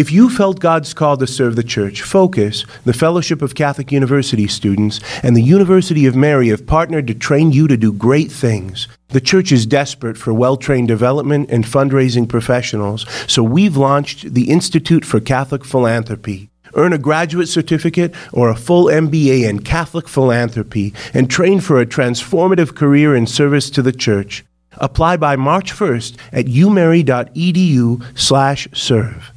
If you felt God's call to serve the church, Focus, the Fellowship of Catholic University students, and the University of Mary have partnered to train you to do great things. The church is desperate for well trained development and fundraising professionals, so we've launched the Institute for Catholic Philanthropy. Earn a graduate certificate or a full MBA in Catholic philanthropy and train for a transformative career in service to the church. Apply by March 1st at umary.edu/serve.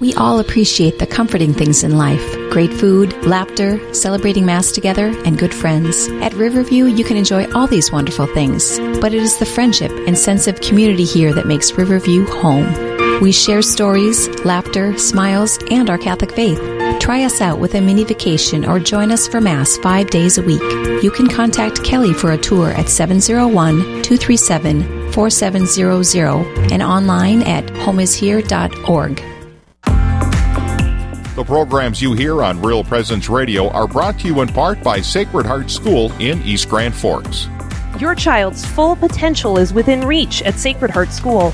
We all appreciate the comforting things in life great food, laughter, celebrating Mass together, and good friends. At Riverview, you can enjoy all these wonderful things, but it is the friendship and sense of community here that makes Riverview home. We share stories, laughter, smiles, and our Catholic faith. Try us out with a mini vacation or join us for Mass five days a week. You can contact Kelly for a tour at 701 237 4700 and online at homeishere.org. The programs you hear on Real Presence Radio are brought to you in part by Sacred Heart School in East Grand Forks. Your child's full potential is within reach at Sacred Heart School.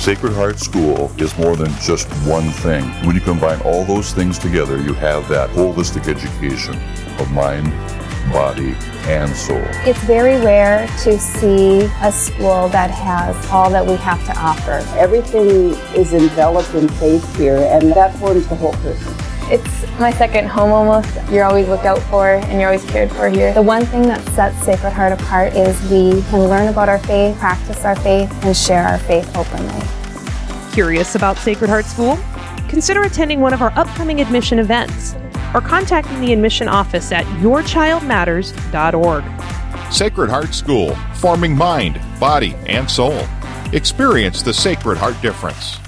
Sacred Heart School is more than just one thing. When you combine all those things together, you have that holistic education of mind, body, and soul. It's very rare to see a school that has all that we have to offer. Everything is enveloped in faith here, and that forms the whole person. It's my second home almost. You're always looked out for and you're always cared for here. The one thing that sets Sacred Heart apart is we can learn about our faith, practice our faith, and share our faith openly. Curious about Sacred Heart School? Consider attending one of our upcoming admission events or contacting the admission office at yourchildmatters.org. Sacred Heart School, forming mind, body, and soul. Experience the Sacred Heart difference.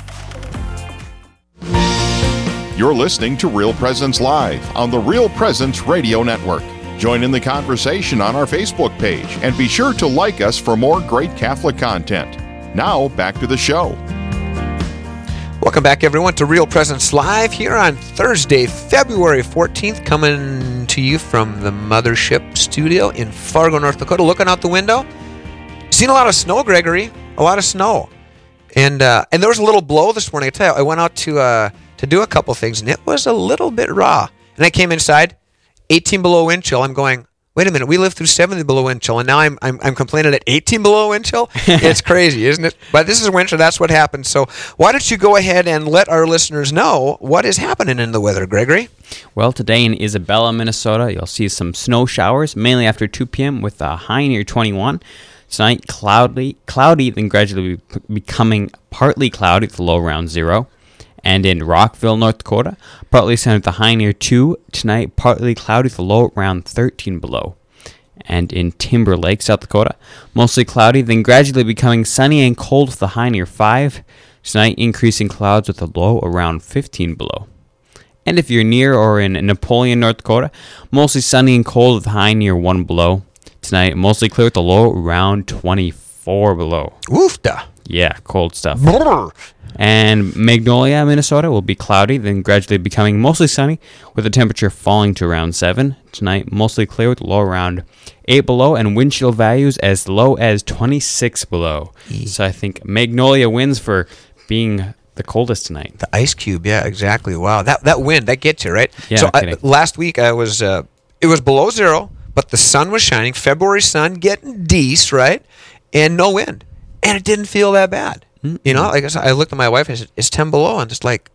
You're listening to Real Presence Live on the Real Presence Radio Network. Join in the conversation on our Facebook page and be sure to like us for more great Catholic content. Now, back to the show. Welcome back, everyone, to Real Presence Live here on Thursday, February 14th, coming to you from the Mothership Studio in Fargo, North Dakota. Looking out the window, seen a lot of snow, Gregory. A lot of snow, and uh, and there was a little blow this morning. I tell you, I went out to uh, to do a couple things, and it was a little bit raw. And I came inside, 18 below wind chill. I'm going, wait a minute, we lived through 70 below wind chill, and now I'm, I'm, I'm complaining at 18 below wind chill? it's crazy, isn't it? But this is winter, that's what happens. So why don't you go ahead and let our listeners know what is happening in the weather, Gregory? Well, today in Isabella, Minnesota, you'll see some snow showers, mainly after 2 p.m. with a high near 21. Tonight, cloudy, cloudy, then gradually becoming partly cloudy with a low around zero. And in Rockville, North Dakota, partly sunny with a high near 2. Tonight, partly cloudy with a low around 13 below. And in Timberlake, South Dakota, mostly cloudy, then gradually becoming sunny and cold with a high near 5. Tonight, increasing clouds with a low around 15 below. And if you're near or in Napoleon, North Dakota, mostly sunny and cold with a high near 1 below. Tonight, mostly clear with a low around 24 below. Woofda. Yeah, cold stuff. And Magnolia, Minnesota will be cloudy, then gradually becoming mostly sunny, with the temperature falling to around 7. Tonight, mostly clear with low around 8 below, and wind chill values as low as 26 below. So I think Magnolia wins for being the coldest tonight. The ice cube, yeah, exactly. Wow, that that wind that gets you right. Yeah, So I, last week I was, uh, it was below zero, but the sun was shining. February sun, getting decent, right, and no wind, and it didn't feel that bad. You know, like I said, I looked at my wife and I said, "It's ten below," and just like.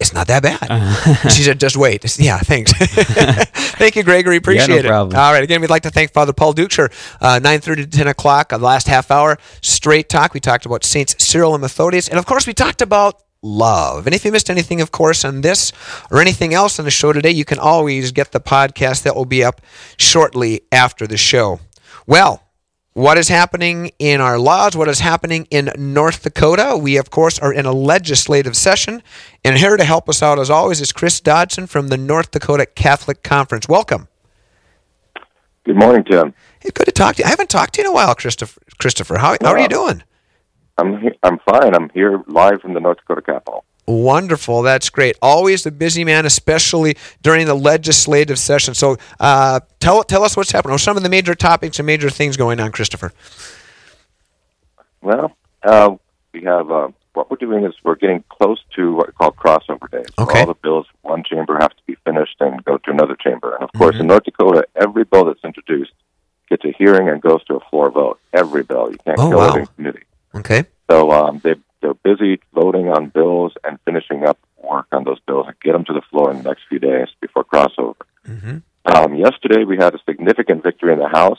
It's not that bad. Uh-huh. she said, "Just wait." It's- yeah, thanks. thank you, Gregory. Appreciate it. problem. All right. Again, we'd like to thank Father Paul Dukeshire. Uh, Nine thirty to ten o'clock. uh, The last half hour, straight talk. We talked about Saints Cyril and Methodius, and of course, we talked about love. And if you missed anything, of course, on this or anything else on the show today, you can always get the podcast that will be up shortly after the show. Well, what is happening in our laws, what is happening in North Dakota. We, of course, are in a legislative session. And here to help us out, as always, is Chris Dodson from the North Dakota Catholic Conference. Welcome. Good morning, Tim. Hey, good to talk to you. I haven't talked to you in a while, Christopher. Christopher, how, how are you doing? I'm I'm fine. I'm here live from the North Dakota Capitol. Wonderful. That's great. Always a busy man, especially during the legislative session. So uh, tell, tell us what's happening. What are some of the major topics and major things going on, Christopher? Well, uh, we have uh, what we're doing is we're getting close to what we call crossover days. Okay. All the bills one chamber have to be finished and go to another chamber. And of course, in North Dakota, every bill that's introduced gets a hearing and goes to a floor vote. Every bill. You can't Oh, kill wow. it in committee. Okay. So um, they they're busy voting on bills and finishing up work on those bills and get them to the floor in the next few days before crossover. Mm-hmm. Um, yesterday, we had a significant victory in the House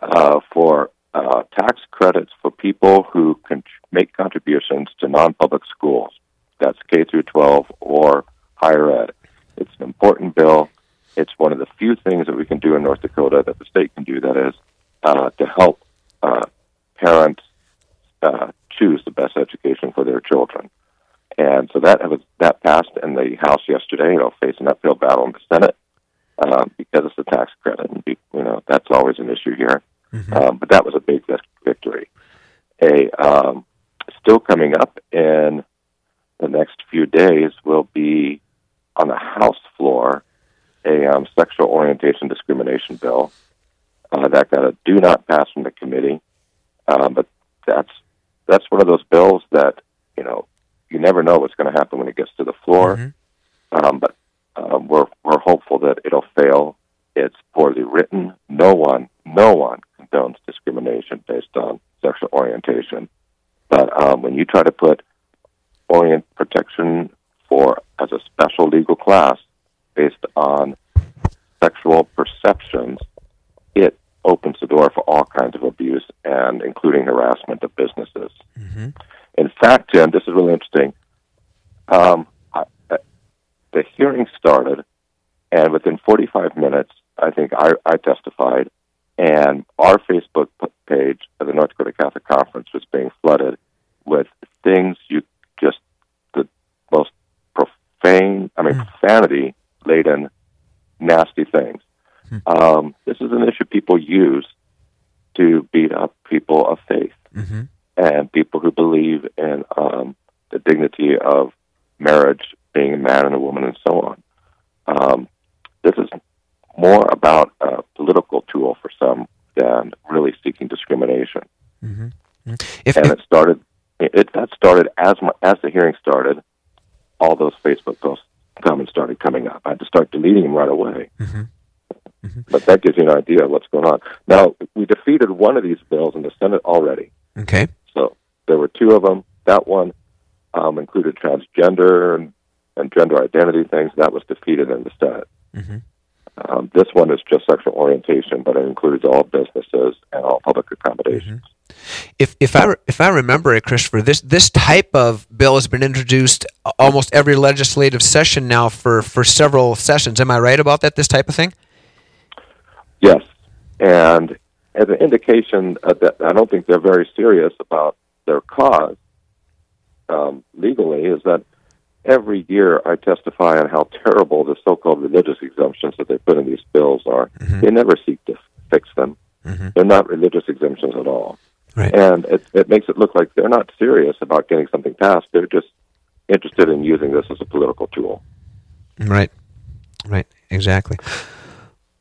uh, for uh, tax credits for people who can make contributions to non-public schools. That's K through 12 or higher ed. It's an important bill. It's one of the few things that we can do in North Dakota that the state can do. That is uh, to help uh, parents uh, choose the best education for their children. And so that was that passed in the House yesterday. It'll face an uphill battle in the Senate um, because it's a tax credit, and be- you know that's always an issue here. Um, but that was a big victory. A um, still coming up in the next few days will be on the House floor a um, sexual orientation discrimination bill uh, that got a do not pass from the committee. Um, but that's that's one of those bills that you know you never know what's going to happen when it gets to the floor. Um, but um, we're we're hopeful that it'll fail. It's poorly written. No one, no one condones discrimination based on sexual orientation. But um, when you try to put orient protection for as a special legal class based on sexual perceptions, it opens the door for all kinds of abuse and including harassment of businesses. In fact, Tim, this is really interesting. Um, I, I- the hearing started, and within 45 minutes, I think I, I testified, and our Facebook p- page of the North Dakota Catholic Conference was being flooded with things you just the most profane, I mean, profanity laden, nasty things. Um, this is an issue people use to beat up people of faith Mm-hmm. and people who believe in um, the dignity of marriage, being a man and a woman, and so on. Um, this is more about a political tool for some than really seeking discrimination. If, and it started, it that started as my, as the hearing started. All those Facebook posts comments started coming up. I had to start deleting them right away. But that gives you an idea of what's going on. Now we defeated one of these bills in the Senate already. Okay. So there were two of them. That one um, included transgender and, and gender identity things. That was defeated in the Senate. Um, this one is just sexual orientation, but it includes all businesses and all public accommodations. If if I if I remember it, Christopher, this this type of bill has been introduced almost every legislative session now for for several sessions. Am I right about that? This type of thing. Yes, and as an indication that, I don't think they're very serious about their cause um, legally. Is that every year I testify on how terrible the so-called religious exemptions that they put in these bills are. They never seek to fix them. They're not religious exemptions at all, Right. and it, it makes it look like they're not serious about getting something passed. They're just interested in using this as a political tool. Right. Right. Exactly.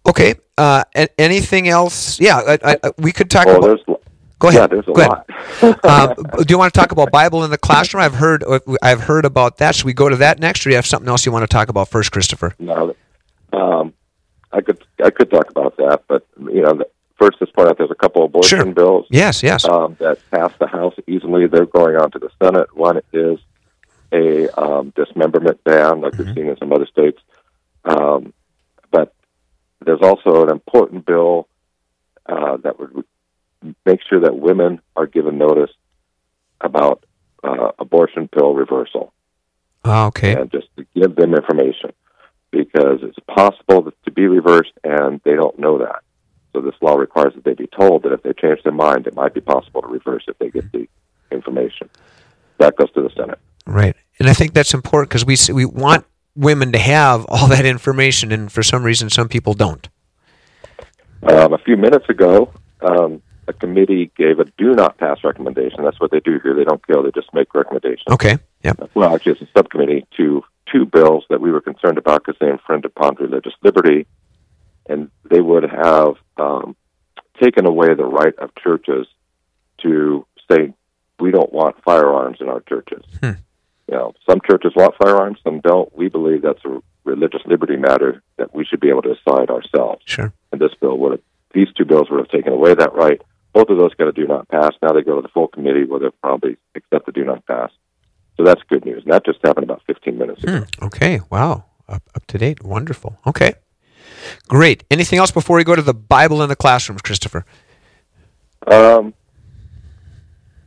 Okay. Uh, anything else? Yeah. I, I, we could talk Oh, about. there's Go ahead. Yeah, there's a Go lot. um, do you want to talk about Bible in the classroom? I've heard. uh, I've heard about that. Should we go to that next, or do you have something else you want to talk about first, Christopher? No, um, I could I could talk about that, but you know, the- first let's point out there's a couple abortion Sure. bills. Yes. Yes. um, that passed the House easily. They're going on to the Senate. One is a um, dismemberment ban, like we've seen in some other states. Um, but there's also an important bill uh, that would make sure that women are given notice about uh, abortion pill reversal Oh, okay. and just to give them information because it's possible to be reversed and they don't know that. So this law requires that they be told that if they change their mind, it might be possible to reverse if they get the information. That goes to the Senate. Right. And I think that's important because we we want women to have all that information, and for some reason, some people don't. Um, a few minutes ago, um, a committee gave a do not pass recommendation. That's what they do here. They don't kill; they just make recommendations. Okay. Yep. Well, actually, it's a subcommittee to two bills that we were concerned about because they infringe upon religious liberty, and they would have um, taken away the right of churches to say we don't want firearms in our churches. Hmm. You know, some churches want firearms, some don't. We believe that's a religious liberty matter that we should be able to decide ourselves. Sure. And this bill would have, these two bills would have taken away that right. Both of those got a do not pass. Now they go to the full committee where they'll probably accept the do not pass. So that's good news. And that just happened about 15 minutes ago. Hmm. Okay. Wow. Up, up to date. Wonderful. Okay. Great. Anything else before we go to the Bible in the classrooms, Christopher? Um,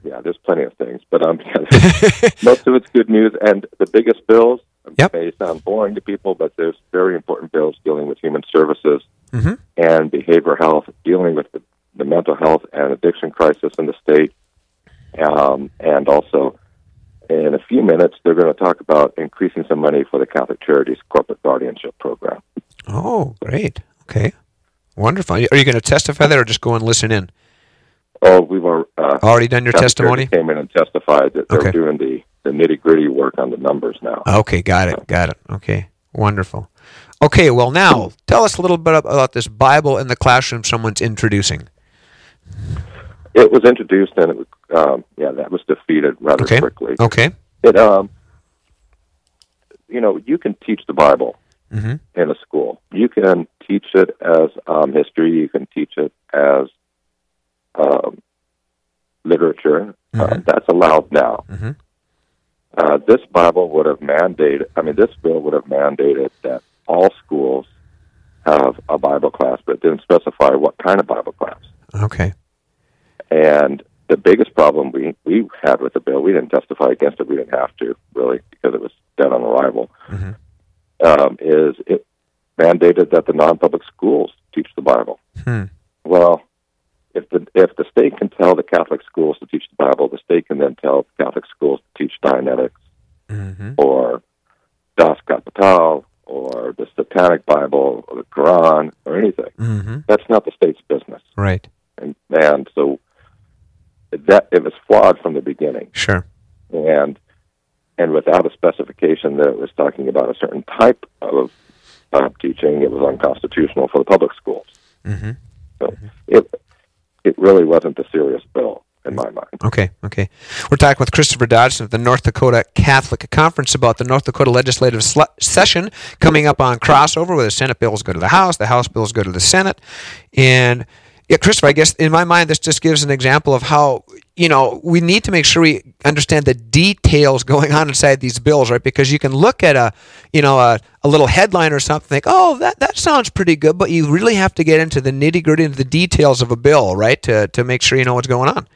yeah, there's plenty of things, but um, most of it's good news. And the biggest bills yep. may sound boring to people, but there's very important bills dealing with human services Mhm. and behavioral health, dealing with the, the mental health and addiction crisis in the state, um, and also in a few minutes they're going to talk about increasing some money for the Catholic Charities Corporate Guardianship Program. Oh, great. Okay. Wonderful. Are you going to testify there or just go and listen in? Oh, we've uh, Already done your Catholic testimony? Came in and testified that they're Okay. doing the, the nitty gritty work on the numbers now. Okay, got it. Got it. Okay. Wonderful. Okay, well, now tell us a little bit about this Bible in the classroom someone's introducing. It was introduced and it was, um, yeah, that was defeated rather Okay. quickly. Okay. It, um, you know, you can teach the Bible Mhm. in a school. You can teach it as um, history. You can teach it as um, literature. Uh, that's allowed now. Mhm. Uh, this Bible would have mandated. I mean, this bill would have mandated that all schools have a Bible class, but it didn't specify what kind of Bible class. Okay. And the biggest problem we we had with the bill, we didn't testify against it. We didn't have to really because it was dead on arrival. Um, is it mandated that the non-public schools teach the Bible? Hmm. Well, if the if the state can tell the Catholic schools to teach the Bible, the state can then tell Catholic schools to teach Dianetics or Das Kapital or the Satanic Bible or the Quran or anything. Mm-hmm. That's not the state's business Right. and and so that it was flawed from the beginning Sure. and and without a specification that it was talking about a certain type of uh, teaching it was unconstitutional for the public schools Mm-hmm. so it it really wasn't a serious bill in my mind Okay, okay. We're talking with Christopher Dodson of the North Dakota Catholic Conference about the North Dakota legislative sl- session coming up on crossover, where the Senate bills go to the House, the House bills go to the Senate. And yeah, Christopher, I guess in my mind, this just gives an example of how, you know, we need to make sure we understand the details going on inside these bills, right? Because you can look at a, you know, a, a little headline or something, think, oh, that, that sounds pretty good, but you really have to get into the nitty gritty, into the details of a bill, right? To, to make sure you know what's going on.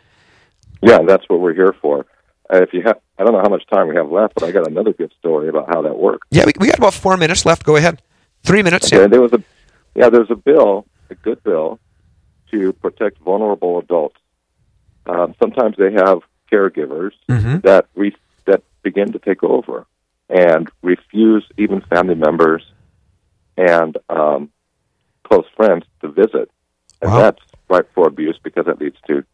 yeah that's what we're here for uh, if you have i don't know how much time we have left but i got another good story about how that works Yeah, we, we got about four minutes left. Go ahead. Three minutes. Okay, Yeah. there was a yeah, there's a bill, a good bill, to protect vulnerable adults. Um, sometimes they have caregivers Mhm. that re- that begin to take over and refuse even family members and um, close friends to visit, and Wow. that's ripe for abuse because it leads to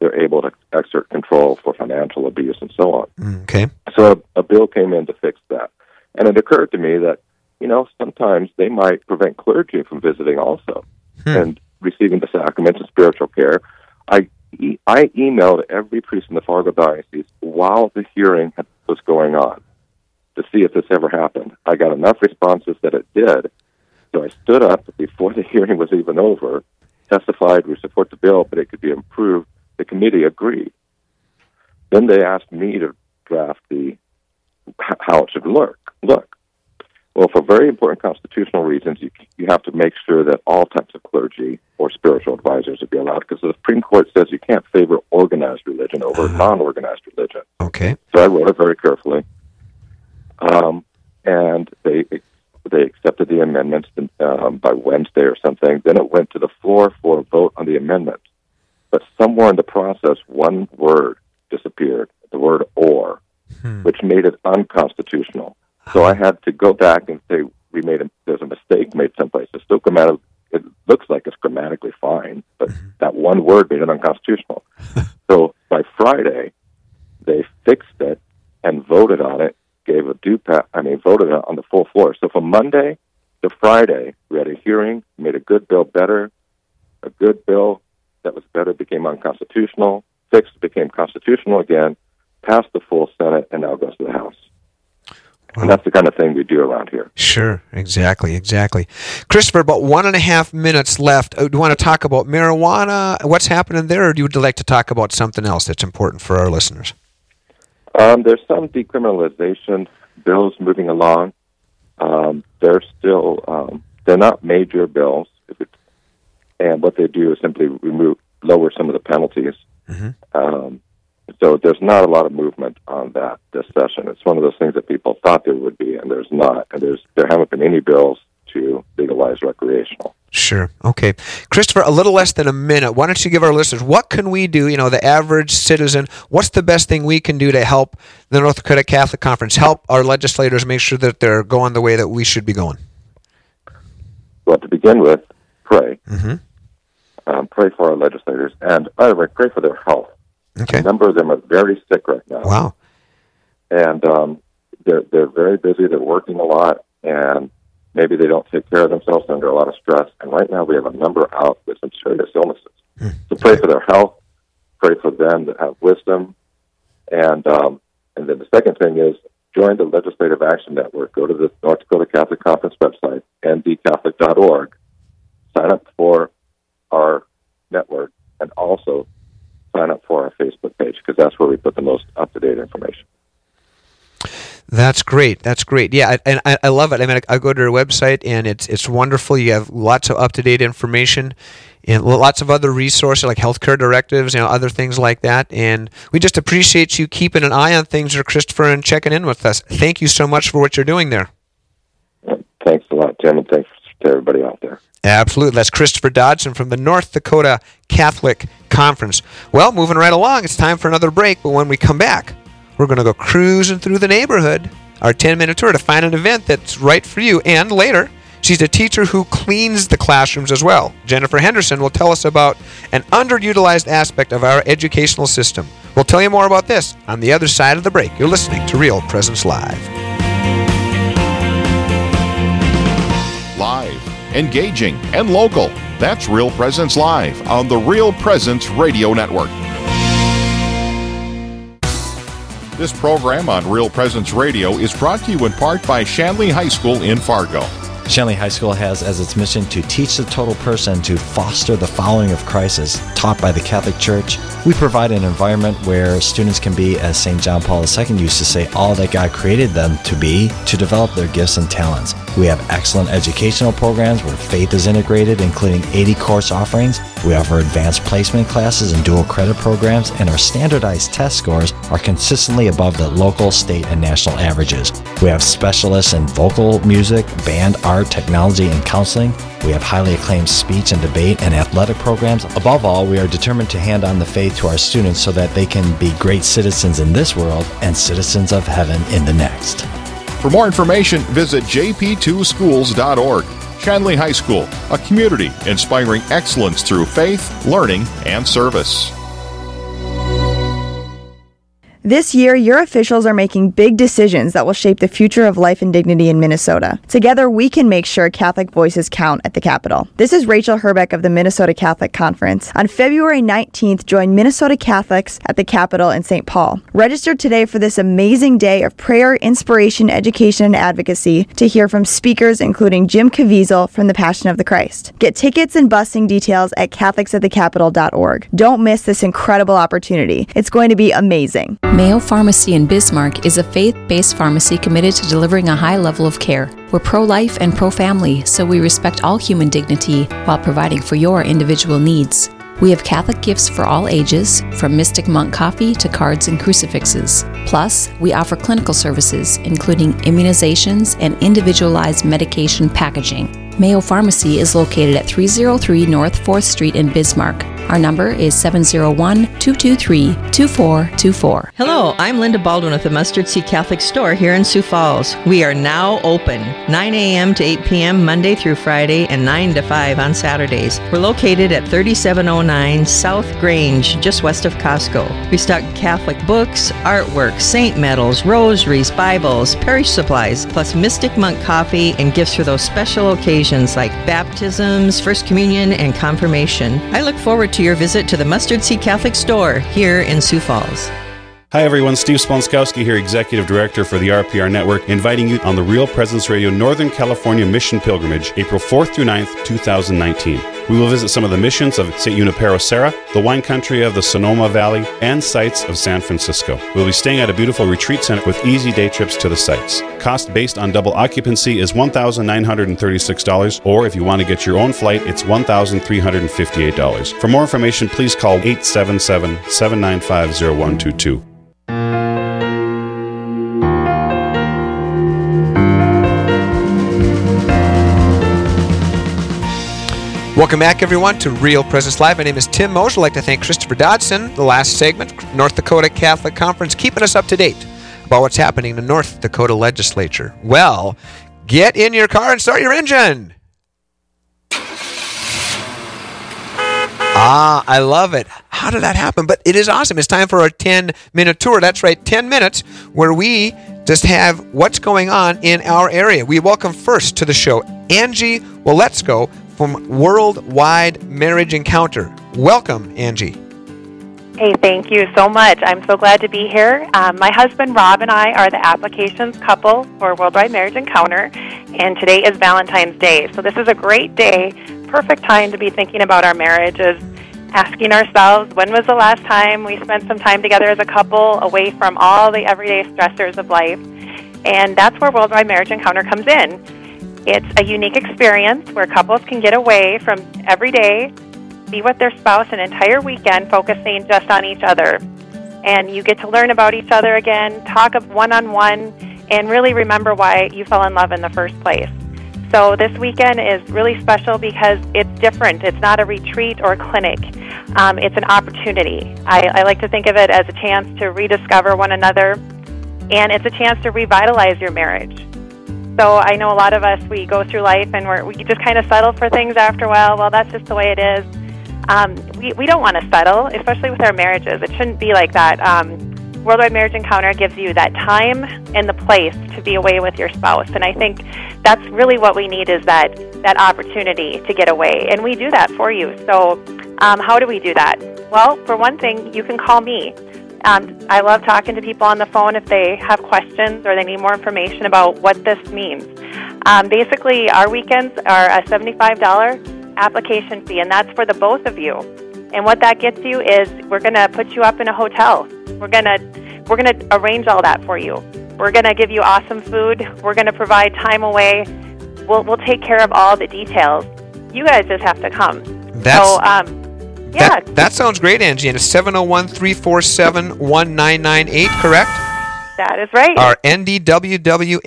they're able to exert control for financial abuse and so on. Mm, Okay. So a, a bill came in to fix that. And it occurred to me that, you know, sometimes they might prevent clergy from visiting also and receiving the sacraments and spiritual care. I, e- I emailed every priest in the Fargo Diocese while the hearing was going on to see if this ever happened. I got enough responses that it did. So I stood up before the hearing was even over, testified we support the bill, but it could be improved. The committee agreed. Then they asked me to draft the how it should look. Look, well, for very important constitutional reasons, you you have to make sure that all types of clergy or spiritual advisors would be allowed, because the Supreme Court says you can't favor organized religion over non-organized religion. Okay. So I wrote it very carefully, um, and they they accepted the amendments um, by Wednesday or something. Then it went to the floor for a vote on the amendment. But somewhere in the process, one word disappeared, the word "or," which made it unconstitutional. So I had to go back and say we made a there's a mistake made someplace. It's still grammatically it looks like it's grammatically fine, but mm-hmm. that one word made it unconstitutional. so by Friday, they fixed it and voted on it, gave a due pa- I mean, voted on the full floor. So from Monday to Friday, we had a hearing, made a good bill better. A good bill that was better became unconstitutional. fixed, became constitutional again, passed the full Senate, and now goes to the House. And that's the kind of thing we do around here. Sure, exactly, exactly. Christopher, about one and a half minutes left. Uh, do you want to talk about marijuana? What's happening there, or do you like to talk about something else that's important for our listeners? Um, there's some decriminalization bills moving along. Um, they're still um, they're not major bills, and what they do is simply remove lower some of the penalties. Mm-hmm. Um, so there's not a lot of movement on that this session. It's one of those things that people thought there would be, and there's not. And there's there haven't been any bills to legalize recreational. Sure. Okay. Christopher, a little less than a minute. Why don't you give our listeners what can we do, you know, the average citizen, what's the best thing we can do to help the North Dakota Catholic Conference, help our legislators make sure that they're going the way that we should be going? Well, to begin with, pray. Mm-hmm. Um, pray for our legislators. And by the way, pray for their health. Okay. A number of them are very sick right now. Wow. And um, they're they're very busy. They're working a lot, and maybe they don't take care of themselves. They're under a lot of stress. And right now, we have a number out with some serious illnesses. Hmm. So pray for their health. Pray for them to have wisdom. And um, and then the second thing is join the Legislative Action Network. Go to the North Dakota Catholic Conference website, ndcatholic.org. Sign up for our network, and also sign up for our Facebook page because that's where we put the most up to date information. That's great. That's great. Yeah, I- and I, I love it. I mean, I, I go to their website and it's it's wonderful. You have lots of up to date information and lots of other resources like healthcare directives, you know, other things like that. And we just appreciate you keeping an eye on things, there, Christopher, and checking in with us. Thank you so much for what you're doing there. Thanks a lot, Tim, and thanks to everybody out there. Absolutely. That's Christopher Dodson from the North Dakota Catholic Conference. Well, moving right along, it's time for another break, but when we come back, we're going to go cruising through the neighborhood, our 10 minute tour to find an event that's right for you. And later, she's a teacher who cleans the classrooms as well. Jennifer Henderson will tell us about an underutilized aspect of our educational system. We'll tell you more about this on the other side of the break. You're listening to Real Presence Live. Live, engaging, and local. That's Real Presence Live on the Real Presence Radio Network. This program on Real Presence Radio is brought to you in part by Shanley High School in Fargo. Shanley High School has as its mission to teach the total person to foster the following of Christ as taught by the Catholic Church. We provide an environment where students can be, as St. John Paul II used to say, all that God created them to be to develop their gifts and talents. We have excellent educational programs where faith is integrated, including 80 course offerings. We offer advanced placement classes and dual credit programs, and our standardized test scores are consistently above the local, state, and national averages. We have specialists in vocal music, band, art, technology, and counseling. We have highly acclaimed speech and debate and athletic programs. Above all, we are determined to hand on the faith to our students so that they can be great citizens in this world and citizens of heaven in the next. For more information, visit jp2schools.org. Shanley High School, a community inspiring excellence through faith, learning, and service. This year, your officials are making big decisions that will shape the future of life and dignity in Minnesota. Together, we can make sure Catholic voices count at the Capitol. This is Rachel Herbeck of the Minnesota Catholic Conference. On February 19th, join Minnesota Catholics at the Capitol in St. Paul. Register today for this amazing day of prayer, inspiration, education, and advocacy to hear from speakers including Jim Caviezel from the Passion of the Christ. Get tickets and busing details at catholicsatthecapitol.org. Don't miss this incredible opportunity. It's going to be amazing. Mayo Pharmacy in Bismarck is a faith based pharmacy committed to delivering a high level of care. We're pro life and pro family, so we respect all human dignity while providing for your individual needs. We have Catholic gifts for all ages, from Mystic Monk coffee to cards and crucifixes. Plus, we offer clinical services, including immunizations and individualized medication packaging. Mayo Pharmacy is located at 303 North 4th Street in Bismarck. Our number is 701 223 2424. Hello, I'm Linda Baldwin with the Mustard Seed Catholic Store here in Sioux Falls. We are now open 9 a.m. to 8 p.m. Monday through Friday and 9 to 5 on Saturdays. We're located at 3709 South Grange, just west of Costco. We stock Catholic books, artwork, saint medals, rosaries, Bibles, parish supplies, plus Mystic Monk coffee and gifts for those special occasions like baptisms, First Communion, and confirmation. I look forward to to your visit to the Mustard Seed Catholic Store here in Sioux Falls. Hi, everyone. Steve Splonskowski here, Executive Director for the RPR Network, inviting you on the Real Presence Radio Northern California Mission Pilgrimage, April 4th through 9th, 2019. We will visit some of the missions of St. Junipero Serra, the wine country of the Sonoma Valley, and sites of San Francisco. We'll be staying at a beautiful retreat center with easy day trips to the sites. Cost based on double occupancy is $1,936, or if you want to get your own flight, it's $1,358. For more information, please call 877 795 0122. Welcome back, everyone, to Real Presence Live. My name is Tim Mose. I'd like to thank Christopher Dodson, the last segment, North Dakota Catholic Conference, keeping us up to date about what's happening in the North Dakota legislature. Well, get in your car and start your engine. Ah, I love it. How did that happen? But it is awesome. It's time for our 10 minute tour. That's right, 10 minutes where we just have what's going on in our area. We welcome first to the show Angie Waletzko from Worldwide Marriage Encounter. Welcome, Angie. Hey, thank you so much. I'm so glad to be here. Um, my husband Rob and I are the applications couple for Worldwide Marriage Encounter, and today is Valentine's Day. So, this is a great day, perfect time to be thinking about our marriages, asking ourselves when was the last time we spent some time together as a couple away from all the everyday stressors of life. And that's where Worldwide Marriage Encounter comes in. It's a unique experience where couples can get away from every day, be with their spouse an entire weekend, focusing just on each other. And you get to learn about each other again, talk one on one, and really remember why you fell in love in the first place. So this weekend is really special because it's different. It's not a retreat or a clinic. Um, it's an opportunity. I, I like to think of it as a chance to rediscover one another, and it's a chance to revitalize your marriage. So I know a lot of us, we go through life and we're, we just kind of settle for things after a while. Well, that's just the way it is. Um, we, we don't want to settle, especially with our marriages. It shouldn't be like that. Um, Worldwide Marriage Encounter gives you that time and the place to be away with your spouse. And I think that's really what we need is that, that opportunity to get away. And we do that for you. So um, how do we do that? Well, for one thing, you can call me. Um, I love talking to people on the phone if they have questions or they need more information about what this means. Um, basically, our weekends are a $75 application fee, and that's for the both of you. And what that gets you is we're going to put you up in a hotel. We're going to we're going to arrange all that for you. We're going to give you awesome food. We're going to provide time away. We'll we'll take care of all the details. You guys just have to come. That's, so um, yeah. That, that sounds great, Angie. And it's 701 347 1998, correct? That is right. Our ndwwme.org.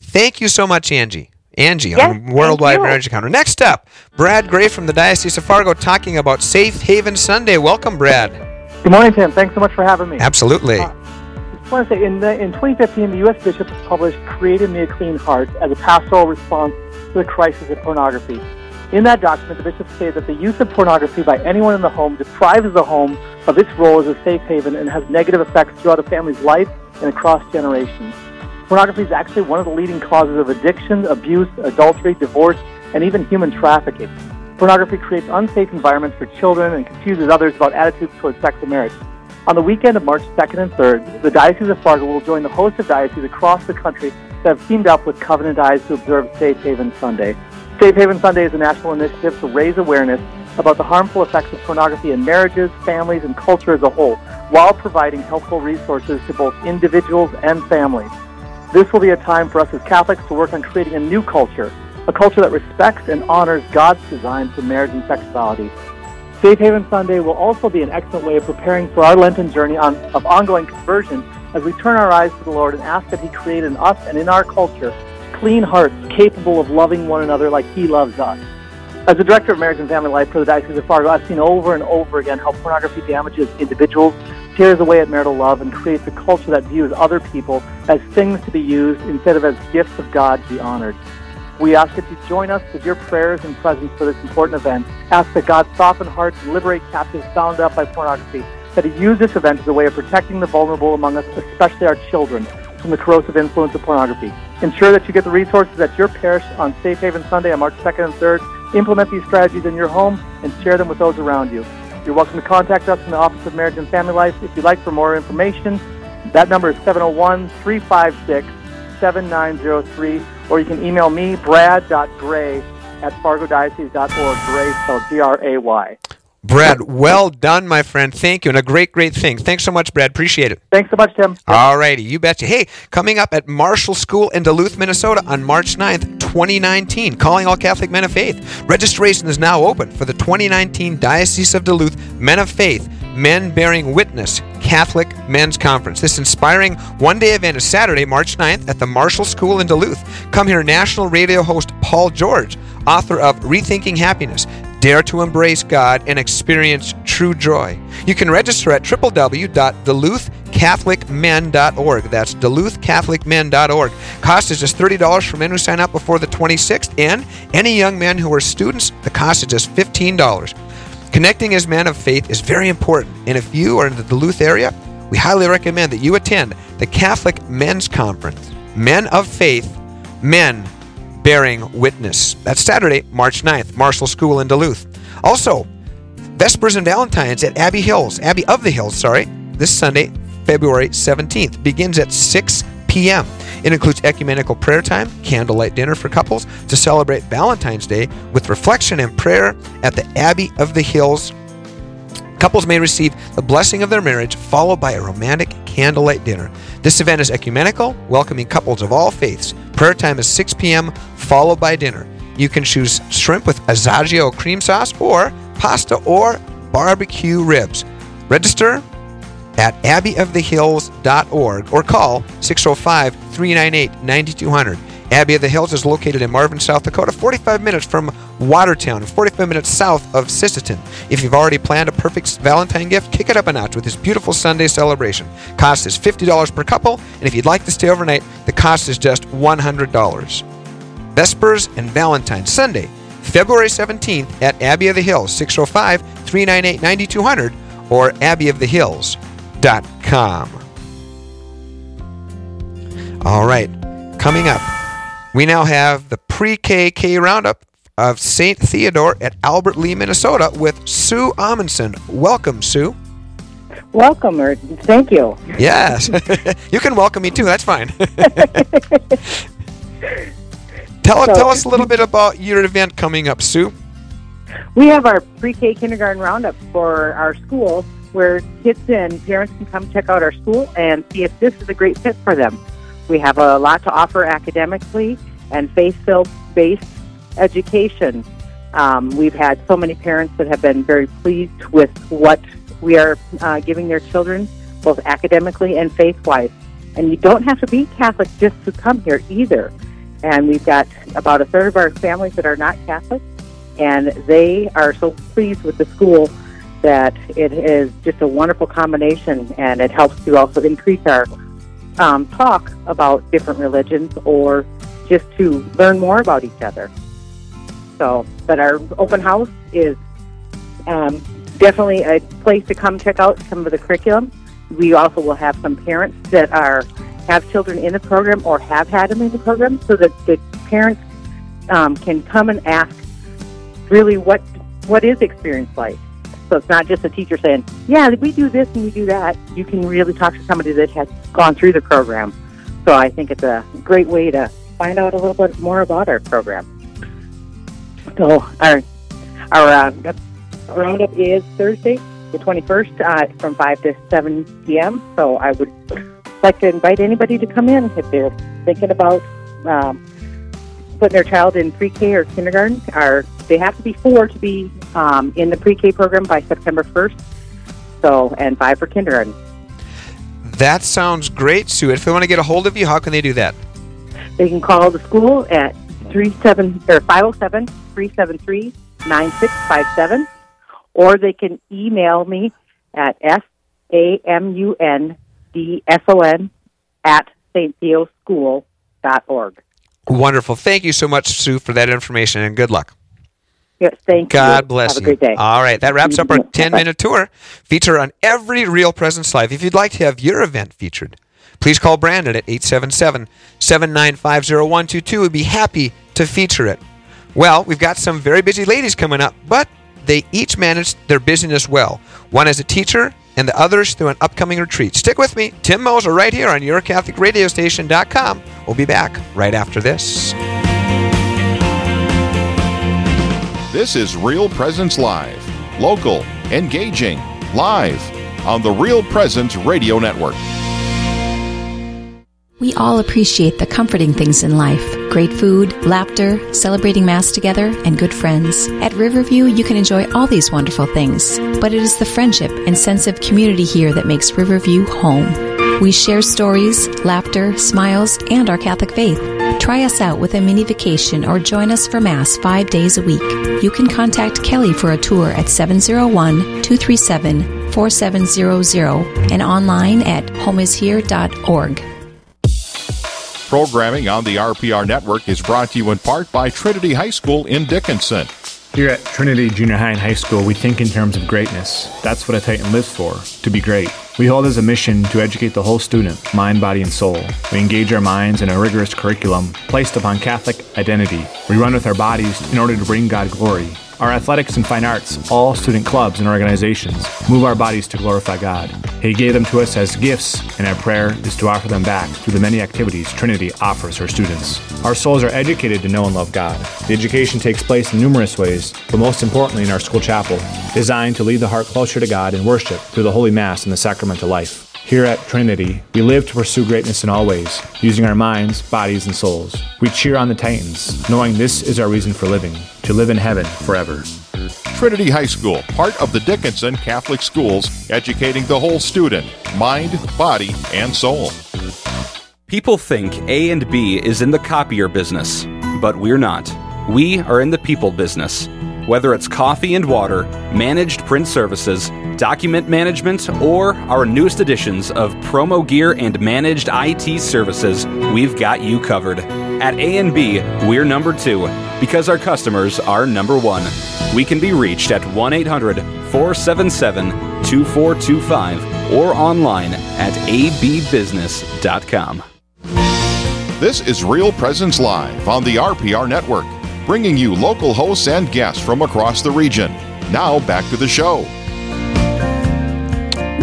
Thank you so much, Angie. Angie yes, on Worldwide Marriage Encounter. Next up, Brad Gray from the Diocese of Fargo talking about Safe Haven Sunday. Welcome, Brad. Good morning, Tim. Thanks so much for having me. Absolutely. Uh, I just want to say, in, the, in 2015, the U.S. bishops published Create in Me a Clean Heart as a pastoral response to the crisis of pornography. In that document, the bishops say that the use of pornography by anyone in the home deprives the home of its role as a safe haven and has negative effects throughout a family's life and across generations. Pornography is actually one of the leading causes of addiction, abuse, adultery, divorce, and even human trafficking. Pornography creates unsafe environments for children and confuses others about attitudes towards sex and marriage. On the weekend of March 2nd and 3rd, the Diocese of Fargo will join the host of dioceses across the country that have teamed up with Covenant Eyes to observe Safe Haven Sunday. Safe Haven Sunday is a national initiative to raise awareness about the harmful effects of pornography in marriages, families, and culture as a whole, while providing helpful resources to both individuals and families. This will be a time for us as Catholics to work on creating a new culture, a culture that respects and honors God's design for marriage and sexuality. Safe Haven Sunday will also be an excellent way of preparing for our Lenten journey on, of ongoing conversion as we turn our eyes to the Lord and ask that He create in us and in our culture clean hearts capable of loving one another like He loves us. As the director of marriage and family life for the Diocese of Fargo, I've seen over and over again how pornography damages individuals, tears away at marital love, and creates a culture that views other people as things to be used instead of as gifts of God to be honored. We ask that you join us with your prayers and presence for this important event. Ask that God soften hearts and liberate captives bound up by pornography. That He use this event as a way of protecting the vulnerable among us, especially our children, from the corrosive influence of pornography. Ensure that you get the resources at your parish on Safe Haven Sunday on March 2nd and 3rd implement these strategies in your home and share them with those around you. You're welcome to contact us in the Office of Marriage and Family Life if you'd like for more information. That number is 701 356 7903, or you can email me, brad.gray at fargodiocese.org. Gray spelled G R A Y. Brad, well done, my friend. Thank you. And a great, great thing. Thanks so much, Brad. Appreciate it. Thanks so much, Tim. All righty. You betcha. Hey, coming up at Marshall School in Duluth, Minnesota on March 9th, 2019, calling all Catholic men of faith. Registration is now open for the 2019 Diocese of Duluth Men of Faith Men Bearing Witness Catholic Men's Conference. This inspiring one day event is Saturday, March 9th at the Marshall School in Duluth. Come here, national radio host Paul George, author of Rethinking Happiness, Dare to Embrace God and Experience True Joy. You can register at www.duluthcatholicmen.org. That's duluthcatholicmen.org. Cost is just $30 for men who sign up before the 26th, and any young men who are students, the cost is just $15. Connecting as men of faith is very important, and if you are in the Duluth area, we highly recommend that you attend the Catholic Men's Conference. Men of Faith, Men Bearing Witness. That's Saturday, March 9th, Marshall School in Duluth. Also, Vespers and Valentines at Abbey Hills, Abbey of the Hills, sorry, this Sunday, February 17th, begins at 6 p.m. It includes ecumenical prayer time, candlelight dinner for couples to celebrate Valentine's Day with reflection and prayer at the Abbey of the Hills. Couples may receive the blessing of their marriage, followed by a romantic candlelight dinner. This event is ecumenical, welcoming couples of all faiths. Prayer time is 6 p.m., followed by dinner. You can choose shrimp with asiago cream sauce or pasta or barbecue ribs. Register at abbeyofthehills.org or call 605 398 9200. Abbey of the Hills is located in Marvin, South Dakota, 45 minutes from Watertown, 45 minutes south of Sisseton. If you've already planned a perfect Valentine gift, kick it up a notch with this beautiful Sunday celebration. Cost is $50 per couple, and if you'd like to stay overnight, the cost is just $100. Vespers and Valentine, Sunday, February 17th at Abbey of the Hills, 605 398 9200 or abbeyofthehills.com. All right, coming up, we now have the pre KK roundup of St. Theodore at Albert Lea, Minnesota with Sue Amundson. Welcome, Sue. Welcome, or thank you. Yes, you can welcome me too. That's fine. tell, So- tell us a little bit about your event coming up, Sue. We have our pre-K kindergarten roundup for our school where kids and parents can come check out our school and see if this is a great fit for them. We have a lot to offer academically and faith-filled based education. Um, we've had so many parents that have been very pleased with what we are uh, giving their children, both academically and faith-wise. And you don't have to be Catholic just to come here either. And we've got about a third of our families that are not Catholic, and they are so pleased with the school that it is just a wonderful combination, and it helps to also increase our um, talk about different religions or just to learn more about each other. So, but our open house is um, definitely a place to come check out some of the curriculum. We also will have some parents that are have children in the program or have had them in the program, so that the parents um, can come and ask really what what is experience like. So it's not just a teacher saying, "Yeah, we do this and we do that." You can really talk to somebody that has gone through the program. So I think it's a great way to find out a little bit more about our program. So our our uh, roundup is Thursday, the 21st, uh, from 5 to 7 p.m. So I would like to invite anybody to come in if they're thinking about um, putting their child in pre-K or kindergarten. Or they have to be four to be um, in the pre-K program by September 1st. So and five for kindergarten. That sounds great, Sue. If they want to get a hold of you, how can they do that? They can call the school at 37 or 507 373 9657 or they can email me at s a m u n d s o n at sttheoschool.org. Wonderful. Thank you so much, Sue, for that information, and good luck. Yes, thank God you. bless Have you. a great day. All right, that wraps up our 10 minute tour feature on every Real Presence Live. If you'd like to have your event featured, please call Brandon at 877 795 0122. We'd be happy to feature it. Well, we've got some very busy ladies coming up, but they each manage their busyness well. One as a teacher, and the others through an upcoming retreat. Stick with me, Tim Moser, right here on YourCatholicRadioStation.com. We'll be back right after this. This is Real Presence Live, local, engaging, live on the Real Presence Radio Network. We all appreciate the comforting things in life great food, laughter, celebrating Mass together, and good friends. At Riverview, you can enjoy all these wonderful things, but it is the friendship and sense of community here that makes Riverview home. We share stories, laughter, smiles, and our Catholic faith. Try us out with a mini vacation or join us for Mass five days a week. You can contact Kelly for a tour at 701 237 4700 and online at homeishere.org. Programming on the RPR network is brought to you in part by Trinity High School in Dickinson. Here at Trinity Junior High and High School, we think in terms of greatness. That's what a Titan lives for, to be great. We hold as a mission to educate the whole student, mind, body, and soul. We engage our minds in a rigorous curriculum placed upon Catholic identity. We run with our bodies in order to bring God glory. Our athletics and fine arts, all student clubs and organizations, move our bodies to glorify God. He gave them to us as gifts, and our prayer is to offer them back through the many activities Trinity offers her students. Our souls are educated to know and love God. The education takes place in numerous ways, but most importantly in our school chapel, designed to lead the heart closer to God and worship through the Holy Mass and the sacramental life. Here at Trinity, we live to pursue greatness in all ways, using our minds, bodies, and souls. We cheer on the Titans, knowing this is our reason for living, to live in heaven forever. Trinity High School, part of the Dickinson Catholic Schools, educating the whole student, mind, body, and soul. People think A and B is in the copier business, but we're not. We are in the people business. Whether it's coffee and water, managed print services, document management, or our newest editions of promo gear and managed IT services, we've got you covered. At A&B, we're number 2 because our customers are number 1. We can be reached at 1-800-477-2425 or online at abbusiness.com. This is Real Presence Live on the RPR Network, bringing you local hosts and guests from across the region. Now back to the show.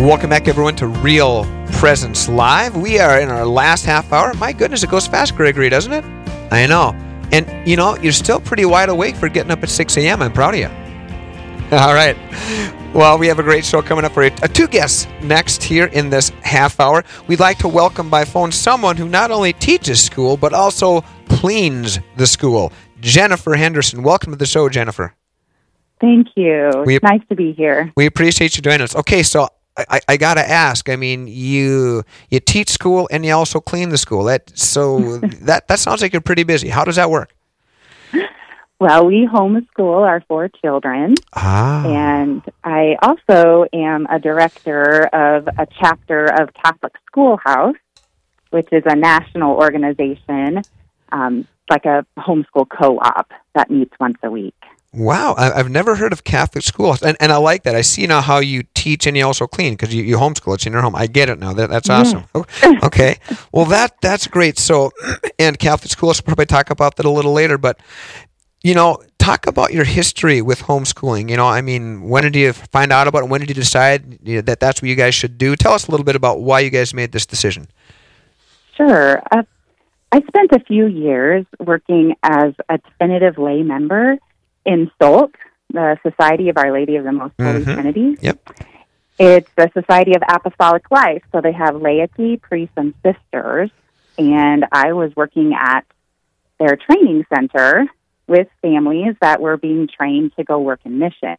Welcome back, everyone, to Real Presence Live. We are in our last half hour. My goodness, it goes fast, Gregory, doesn't it? I know. And, you know, you're still pretty wide awake for getting up at 6 a.m. I'm proud of you. All right. Well, we have a great show coming up for you. Uh, two guests next here in this half hour. We'd like to welcome by phone someone who not only teaches school, but also cleans the school. Jennifer Henderson. Welcome to the show, Jennifer. Thank you. We- it's nice to be here. We appreciate you joining us. Okay, so I, I, I got to ask. I mean, you you teach school and you also clean the school. That so that that sounds like you're pretty busy. How does that work? Well, we homeschool our four children. Ah. And I also am a director of a chapter of Catholic Schoolhouse, which is a national organization, um, like a homeschool co op that meets once a week. Wow, I, I've never heard of Catholic school, and, and I like that. I see now how you teach and you also clean because you, you homeschool. It's in your home. I get it now. That, that's awesome. okay, well that that's great. So, and Catholic schools. We'll probably talk about that a little later. But you know, talk about your history with homeschooling. You know, I mean, when did you find out about it? When did you decide that that's what you guys should do? Tell us a little bit about why you guys made this decision. Sure. Uh, I spent a few years working as a definitive lay member in SOLT, the Society of Our Lady of the Most Holy Mhm. Trinity. Yep. It's the society of apostolic life, so they have laity, priests, and sisters. And I was working at their training center with families that were being trained to go work in mission.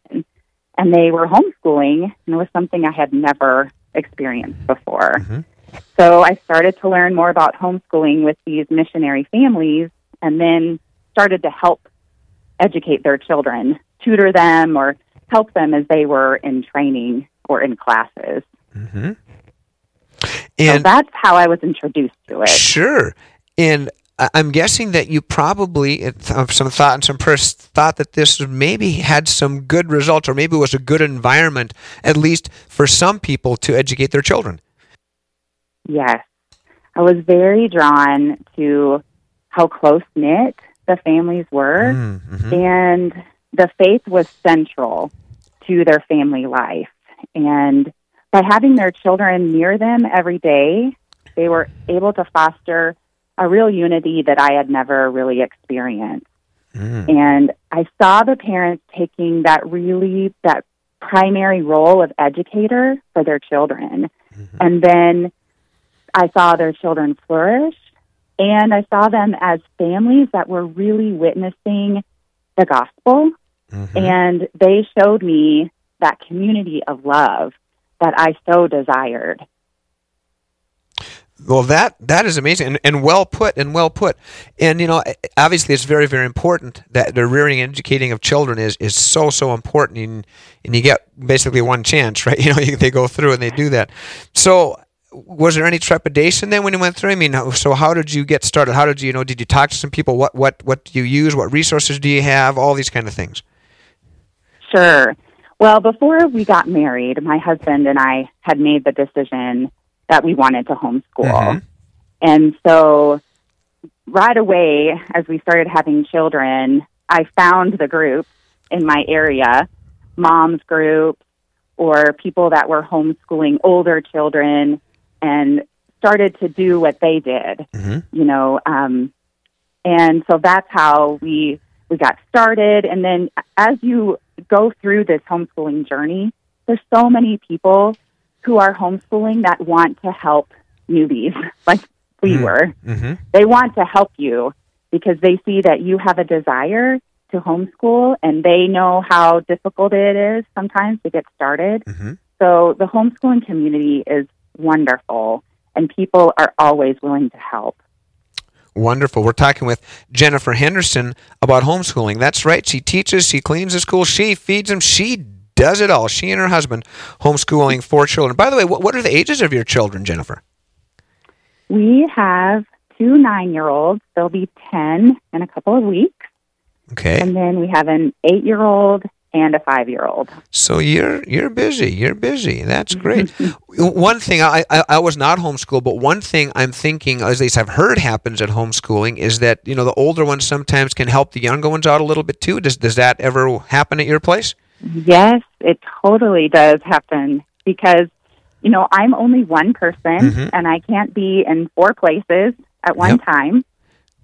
And they were homeschooling, and it was something I had never experienced before. So I started to learn more about homeschooling with these missionary families and then started to help educate their children, tutor them, or help them as they were in training or in classes. Mm-hmm. so And that's how I was introduced to it. Sure. And I'm guessing that you probably uh, some thought and some pers- thought that this maybe had some good results, or maybe it was a good environment, at least for some people, to educate their children. Yes. I was very drawn to how close knit the families were, mm, Mm-hmm. and the faith was central to their family life. And by having their children near them every day, they were able to foster a real unity that I had never really experienced. Mm. And I saw the parents taking that really that primary role of educator for their children. Mm-hmm. And then I saw their children flourish and I saw them as families that were really witnessing the gospel mm-hmm. and they showed me that community of love that I so desired. Well, that that is amazing and, and well put and well put. And you know, obviously, it's very very important that the rearing and educating of children is is so so important. And, and you get basically one chance, right? You know, you, they go through and they do that. So, was there any trepidation then when you went through? I mean, so how did you get started? How did you, you know? Did you talk to some people? What what what do you use? What resources do you have? All these kind of things. Sure. Well, before we got married, my husband and I had made the decision that we wanted to homeschool. Mm-hmm. And so right away, as we started having children, I found the groups in my area, moms groups or people that were homeschooling older children and started to do what they did, you know, um, and so that's how we we got started. And then as you go through this homeschooling journey, there's so many people who are homeschooling that want to help newbies, like we were. Mm-hmm. They want to help you because they see that you have a desire to homeschool and they know how difficult it is sometimes to get started. So the homeschooling community is wonderful and people are always willing to help. Wonderful. We're talking with Jennifer Henderson about homeschooling. That's right. She teaches, she cleans the school, she feeds them, she does it all. She and her husband homeschooling four children. By the way, what, what are the ages of your children, Jennifer? We have two nine year olds. They'll be 10 in a couple of weeks. Okay. And then we have an eight year old and a five year old. So you're you're busy. You're busy. That's great. one thing I, I I was not homeschooled, but one thing I'm thinking, at least I've heard happens at homeschooling, is that you know the older ones sometimes can help the younger ones out a little bit too. Does does that ever happen at your place? Yes, it totally does happen because, you know, I'm only one person Mhm. and I can't be in four places at one time.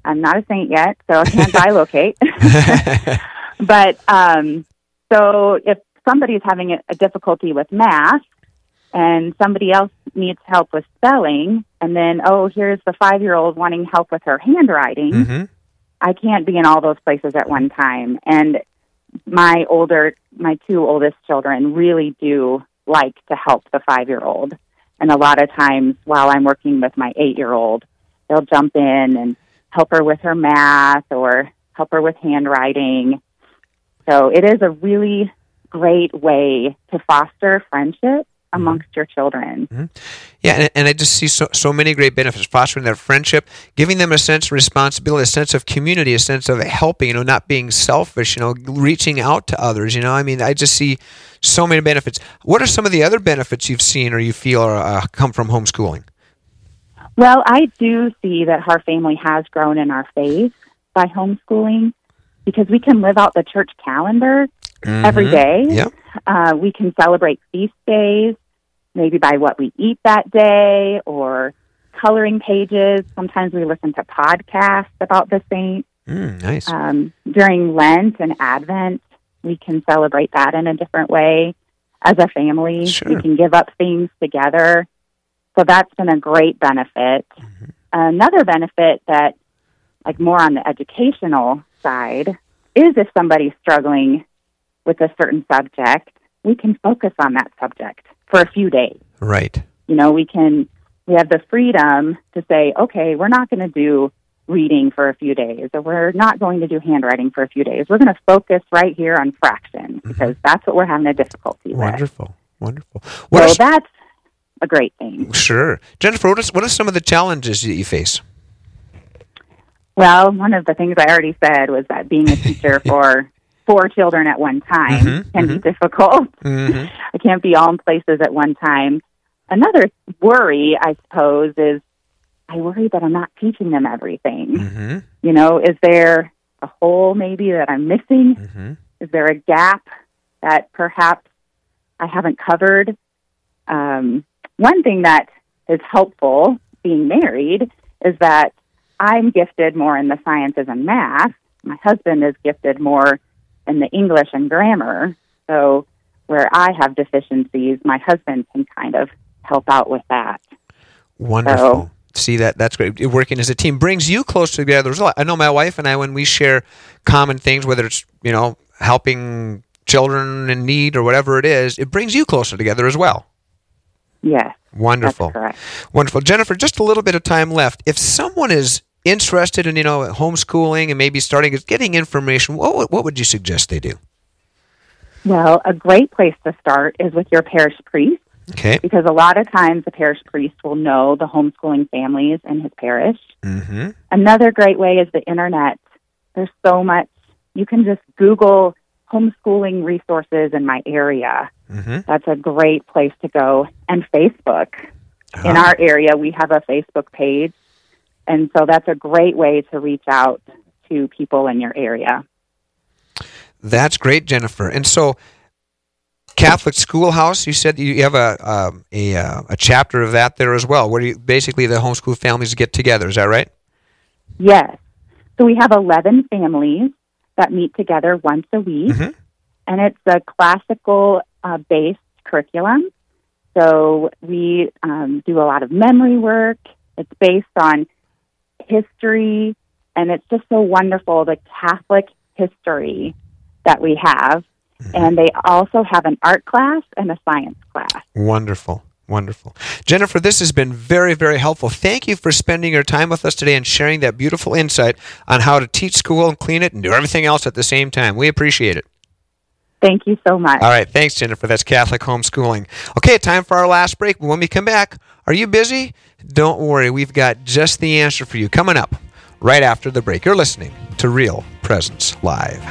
I'm not a saint yet, so I can't bilocate. but um, so if somebody's having a, a difficulty with math and somebody else needs help with spelling, and then, oh, here's the five year old wanting help with her handwriting. Mm-hmm. I can't be in all those places at one time. And my older, my two oldest children really do like to help the five year old. And a lot of times while I'm working with my eight year old, they'll jump in and help her with her math or help her with handwriting. So it is a really great way to foster friendship amongst your children. Yeah, and, and I just see so, so many great benefits fostering their friendship, giving them a sense of responsibility, a sense of community, a sense of helping, you know, not being selfish, you know, reaching out to others, you know. I mean, I just see so many benefits. What are some of the other benefits you've seen or you feel are, uh, come from homeschooling? Well, I do see that our family has grown in our faith by homeschooling because we can live out the church calendar every Mhm. day. Yep. Uh, we can celebrate feast days, maybe by what we eat that day or coloring pages. Sometimes we listen to podcasts about the saints. Mm, nice. Um, during Lent and Advent, we can celebrate that in a different way as a family. Sure. We can give up things together. So that's been a great benefit. Another benefit that, like more on the educational side, is if somebody's struggling with a certain subject, we can focus on that subject for a few days. Right. You know, we can, we have the freedom to say, okay, we're not going to do reading for a few days, or we're not going to do handwriting for a few days. We're going to focus right here on fractions mm-hmm. because that's what we're having a difficulty with. Wonderful. Wonderful. Well, so that's a great thing. Sure. Jennifer, what, is, what are some of the challenges that you face? Well, one of the things I already said was that being a teacher for four children at one time Mhm, can be difficult. Mm-hmm. I can't be all in places at one time. Another worry, I suppose, is I worry that I'm not teaching them everything. Mm-hmm. You know, is there a hole maybe that I'm missing? Mm-hmm. Is there a gap that perhaps I haven't covered? Um, one thing that is helpful being married is that I'm gifted more in the sciences and math. My husband is gifted more in the English and grammar. So where I have deficiencies, my husband can kind of help out with that. Wonderful. See that that's great. Working as a team brings you closer together. There's a lot. I know my wife and I when we share common things, whether it's you know helping children in need or whatever it is, it brings you closer together as well. Yes. Wonderful. correct. Wonderful. Jennifer, just a little bit of time left. If someone is interested in you know homeschooling and maybe starting getting information, what would- what would you suggest they do? Well, a great place to start is with your parish priest. Okay. Because a lot of times the parish priest will know the homeschooling families in his parish. Mm-hmm. Another great way is the internet. There's so much. You can just Google homeschooling resources in my area. Mm-hmm. That's a great place to go. And Facebook. In Ah. our area, we have a Facebook page. And so that's a great way to reach out to people in your area. That's great, Jennifer. And so, Catholic Schoolhouse, you said you have a um, a uh, a chapter of that there as well, where you basically the homeschool families get together. Is that right? Yes. So we have 11 families that meet together once a week, and it's a classical uh, based curriculum. So we um, do a lot of memory work. It's based on history, and it's just so wonderful the Catholic history that we have. Mm-hmm. And they also have an art class and a science class. Wonderful. Wonderful. Jennifer, this has been very, very helpful. Thank you for spending your time with us today and sharing that beautiful insight on how to teach school and clean it and do everything else at the same time. We appreciate it. Thank you so much. All right. Thanks, Jennifer. That's Catholic homeschooling. Okay, time for our last break. When we come back, are you busy? Don't worry. We've got just the answer for you coming up right after the break. You're listening to Real Presence Live.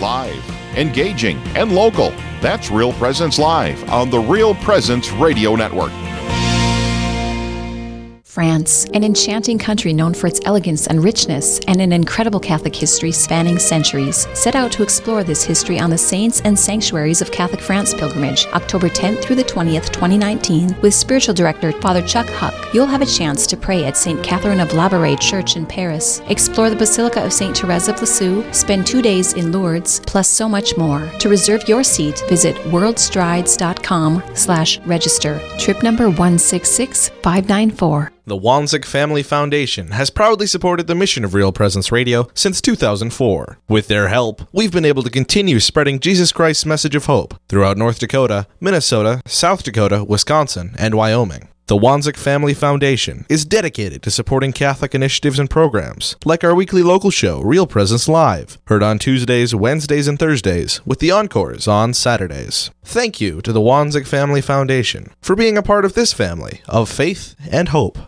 Live, engaging, and local. That's Real Presence Live on the Real Presence Radio Network. France, an enchanting country known for its elegance and richness, and an incredible Catholic history spanning centuries, set out to explore this history on the Saints and Sanctuaries of Catholic France pilgrimage, October 10th through the 20th, 2019, with spiritual director Father Chuck Huck. You'll have a chance to pray at St. Catherine of Labouré Church in Paris, explore the Basilica of St. Therese of Lisieux, spend two days in Lourdes, plus so much more. To reserve your seat, visit worldstrides.com slash register. Trip number 166594. The Wanzek Family Foundation has proudly supported the mission of Real Presence Radio since 2004. With their help, we've been able to continue spreading Jesus Christ's message of hope throughout North Dakota, Minnesota, South Dakota, Wisconsin, and Wyoming. The Wanzek Family Foundation is dedicated to supporting Catholic initiatives and programs, like our weekly local show, Real Presence Live, heard on Tuesdays, Wednesdays, and Thursdays, with the encores on Saturdays. Thank you to the Wanzek Family Foundation for being a part of this family of faith and hope.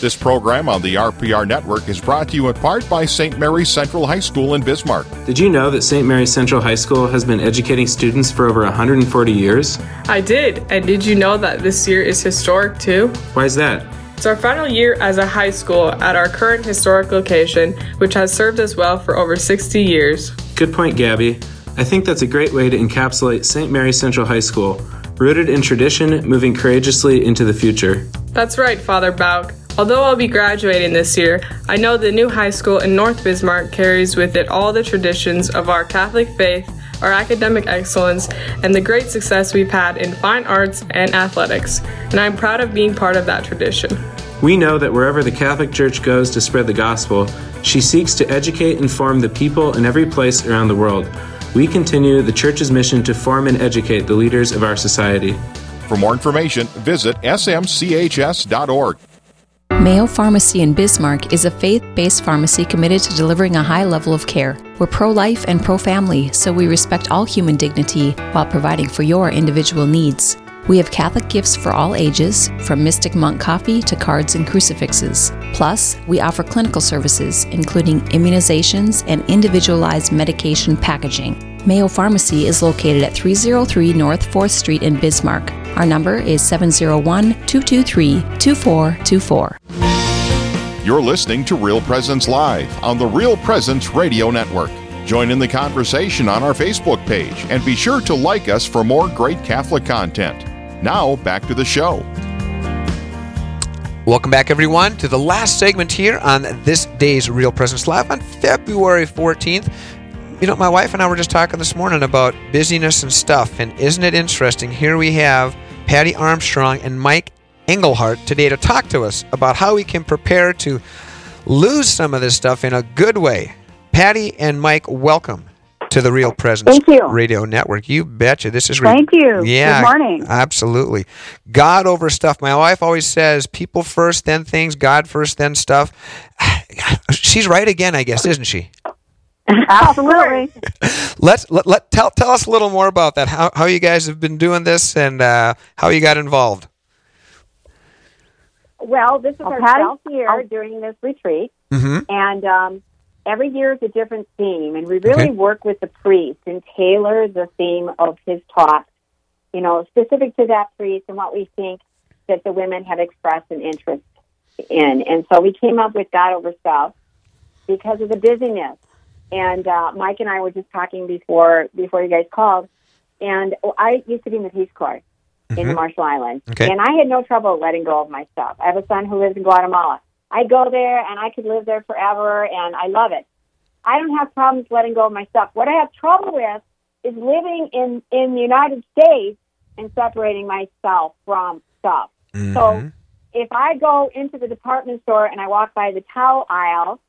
This program on the RPR Network is brought to you in part by St. Mary's Central High School in Bismarck. Did you know that St. Mary's Central High School has been educating students for over 140 years? I did. And did you know that this year is historic too? Why is that? It's our final year as a high school at our current historic location, which has served us well for over 60 years. Good point, Gabby. I think that's a great way to encapsulate St. Mary's Central High School, rooted in tradition, moving courageously into the future. That's right, Father Bauk. Although I'll be graduating this year, I know the new high school in North Bismarck carries with it all the traditions of our Catholic faith, our academic excellence, and the great success we've had in fine arts and athletics. And I'm proud of being part of that tradition. We know that wherever the Catholic Church goes to spread the gospel, she seeks to educate and form the people in every place around the world. We continue the Church's mission to form and educate the leaders of our society. For more information, visit smchs.org. Mayo Pharmacy in Bismarck is a faith based pharmacy committed to delivering a high level of care. We're pro life and pro family, so we respect all human dignity while providing for your individual needs. We have Catholic gifts for all ages, from Mystic Monk coffee to cards and crucifixes. Plus, we offer clinical services, including immunizations and individualized medication packaging. Mayo Pharmacy is located at 303 North 4th Street in Bismarck. Our number is 701 223 2424. You're listening to Real Presence Live on the Real Presence Radio Network. Join in the conversation on our Facebook page and be sure to like us for more great Catholic content. Now, back to the show. Welcome back, everyone, to the last segment here on this day's Real Presence Live on February 14th. You know, my wife and I were just talking this morning about busyness and stuff, and isn't it interesting? Here we have Patty Armstrong and Mike Engelhart today to talk to us about how we can prepare to lose some of this stuff in a good way. Patty and Mike, welcome to the Real Presence Thank you. Radio Network. You betcha. This is great. Thank you. Yeah. Good morning. Absolutely. God over stuff. My wife always says people first, then things, God first, then stuff. She's right again, I guess, isn't she? Absolutely. Let's let, let tell tell us a little more about that. How how you guys have been doing this and uh, how you got involved. Well, this is Oh, our Patty? 12th year doing this retreat, Mhm. and um, every year is a different theme, and we really Okay. work with the priest and tailor the theme of his talk, you know, specific to that priest and what we think that the women have expressed an interest in. And so we came up with God over stuff because of the busyness. And uh, Mike and I were just talking before before you guys called, and I used to be in the Peace Corps in the Mhm. Marshall Islands, Okay. and I had no trouble letting go of my stuff. I have a son who lives in Guatemala. I go there and I could live there forever, and I love it. I don't have problems letting go of my stuff. What I have trouble with is living in in the United States and separating myself from stuff. So if I go into the department store and I walk by the towel aisle,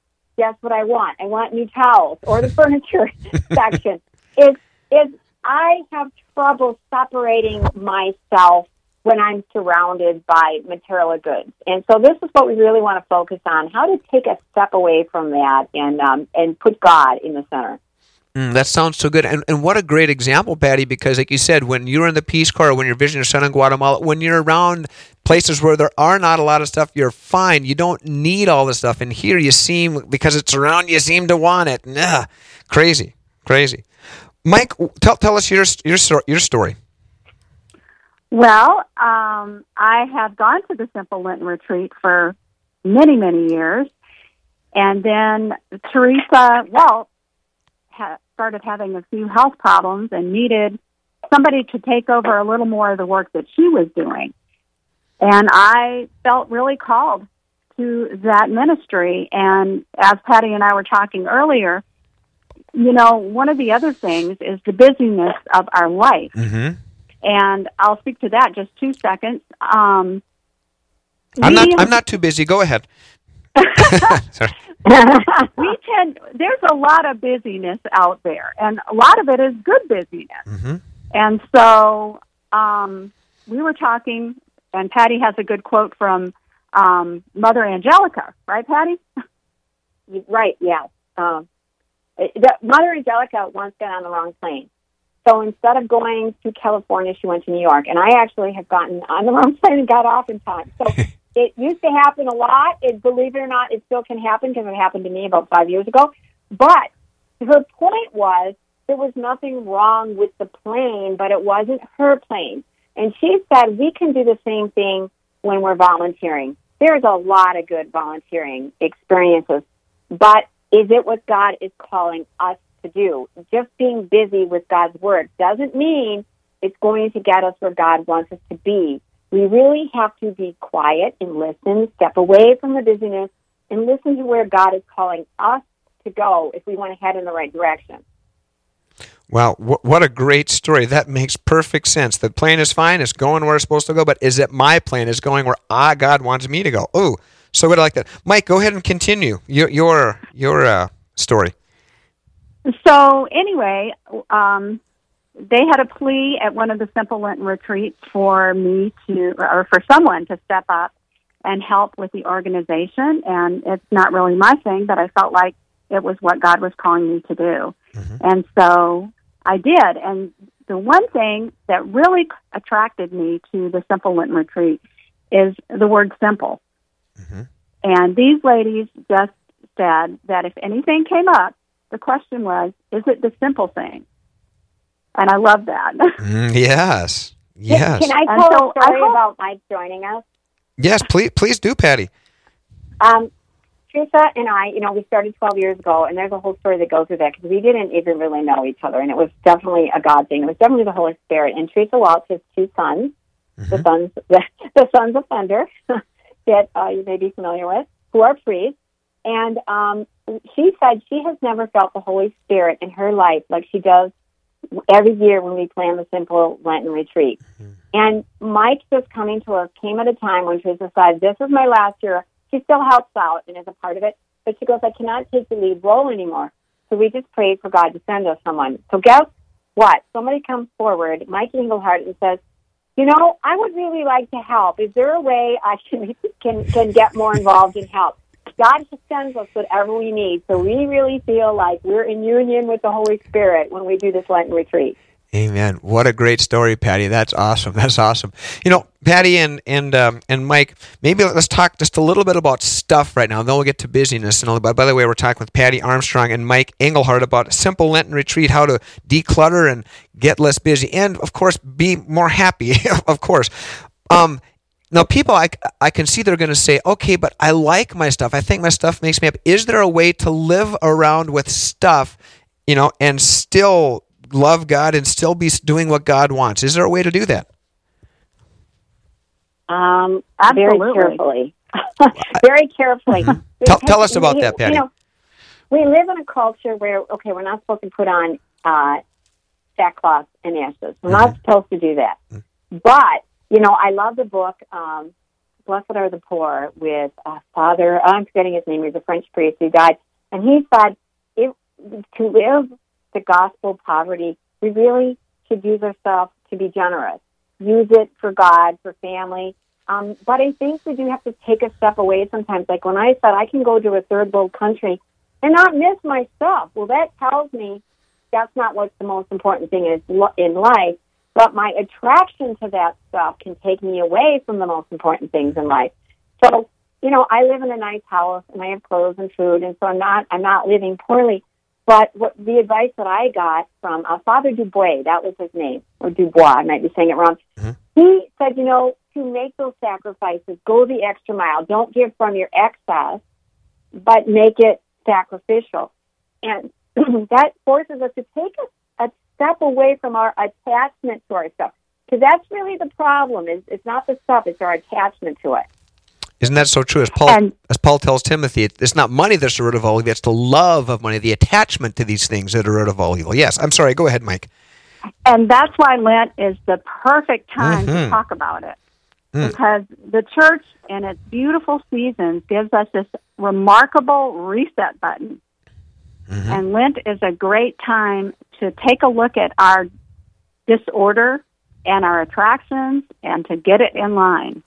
guess what I want? I want new towels or the furniture section. It's it's I have trouble separating myself when I'm surrounded by material goods. And so this is what we really want to focus on, how to take a step away from that and um, and put God in the center. Mm, that sounds so good. And, and what a great example, Patty, because like you said, when you're in the Peace Corps, when you're visiting your son in Guatemala, when you're around places where there are not a lot of stuff, you're fine. You don't need all the stuff. And here you seem, because it's around, you seem to want it. Nah, crazy, crazy. Mike, tell, tell us your, your, your story. Well, um, I have gone to the Simple Lenten Retreat for many, many years. And then Teresa Walt ha- started having a few health problems and needed somebody to take over a little more of the work that she was doing. And I felt really called to that ministry. And as Patty and I were talking earlier, you know, one of the other things is the busyness of our life Mm-hmm. and I'll speak to that just two seconds. Um, I'm not, I'm not too busy. Go ahead. Sorry. we tend there's a lot of busyness out there, and a lot of it is good busyness. Mm-hmm. And so um, we were talking, and Patty has a good quote from um, Mother Angelica, right, Patty? Right, yeah. Um, it- the, Mother Angelica once got on the wrong plane. So instead of going to California, she went to New York. And I actually have gotten on the wrong plane and got off in time. So it used to happen a lot. It, believe it or not, it still can happen because it happened to me about five years ago. But her point was there was nothing wrong with the plane, but it wasn't her plane. And she said we can do the same thing when we're volunteering. There's a lot of good volunteering experiences, but is it what God is calling us to do? Just being busy with God's word doesn't mean it's going to get us where God wants us to be. We really have to be quiet and listen, step away from the busyness, and listen to where God is calling us to go if we want to head in the right direction. Wow, what a great story. That makes perfect sense. The plane is fine, it's going where it's supposed to go, but is it my plane? Is going where ah God wants me to go? Oh, so good I like that. Mike, go ahead and continue your your your uh, story. So anyway, um, they had a plea at one of the Simple Lenten retreats for me to, or for someone to step up and help with the organization. And it's not really my thing, but I felt like it was what God was calling me to do. Mm-hmm. And so I did. And the one thing that really attracted me to the Simple Lenten retreat is the word simple. Mm-hmm. And these ladies just said that if anything came up, the question was, is it the simple thing? And I love that. Mm, yes, yes, Can I tell so a I story hope- about Mike joining us? yes. Please, please do, Patty. Um, Teresa and I, you know, we started 12 years ago, and there's a whole story that goes with that because we didn't even really know each other, and it was definitely a God thing. It was definitely the Holy Spirit. And Teresa Welch has two sons, the sons, the, the sons of Thunder, that uh, you may be familiar with, who are priests. And um, she said she has never felt the Holy Spirit in her life like she does every year when we plan the simple Lenten retreat. Mm-hmm. And Mike just coming to us came at a time when Teresa decided this is my last year. She still helps out and is a part of it, but she goes, I cannot take the lead role anymore. So we just prayed for God to send us someone. So guess what? Somebody comes forward, Mike Engelhardt, and says, you know, I would really like to help. Is there a way I can can can get more involved and help? God sends us whatever we need. So we really feel like we're in union with the Holy Spirit when we do this Lenten retreat. Amen. What a great story, Patty. That's awesome. That's awesome. You know, Patty and and um, and Mike, maybe let's talk just a little bit about stuff right now. Then we'll get to busyness. And. By the way, we're talking with Patty Armstrong and Mike Engelhardt about simple Lenten retreat, how to declutter and get less busy, and of course, be more happy. of course. Um, now, people, I, I can see they're going to say, okay, but I like my stuff. I think my stuff makes me happy. Is there a way to live around with stuff, you know, and still love God and still be doing what God wants? Is there a way to do that? Um, Absolutely. very carefully. very carefully. Tell, Because tell us about we- that, Patty. You know, we live in a culture where, okay, we're not supposed to put on uh, sackcloth and ashes. We're not supposed to do that. But, you know, I love the book, um, Blessed Are the Poor, with uh, Father, I'm forgetting his name, he's a French priest who died. And he said, if, to live the gospel poverty, we really should use ourselves to be generous. Use it for God, for family. Um, but I think we do have to take a step away sometimes. Like when I said I can go to a third world country and not miss my stuff. Well, that tells me that's not what's the most important thing is in life. But my attraction to that stuff can take me away from the most important things in life. So, you know, I live in a nice house and I have clothes and food, and so I'm not I'm not living poorly. But what the advice that I got from uh, Father Dubois, that was his name, or Dubois, I might be saying it wrong. He said, you know, to make those sacrifices, go the extra mile. Don't give from your excess, but make it sacrificial. And that forces us to take a, a step away from our attachment to our stuff. Because that's really the problem. Is it's not the stuff; it's our attachment to it. Isn't that so true? As Paul, as Paul tells Timothy, it's not money that's the root of all evil; it's the love of money, the attachment to these things that are root of all evil. Yes, I'm sorry. Go ahead, Mike. And that's why Lent is the perfect time Mhm. to talk about it. Mm. Because the church in its beautiful seasons gives us this remarkable reset button. Mm-hmm. And Lent is a great time to take a look at our disorder and our attractions and to get it in line.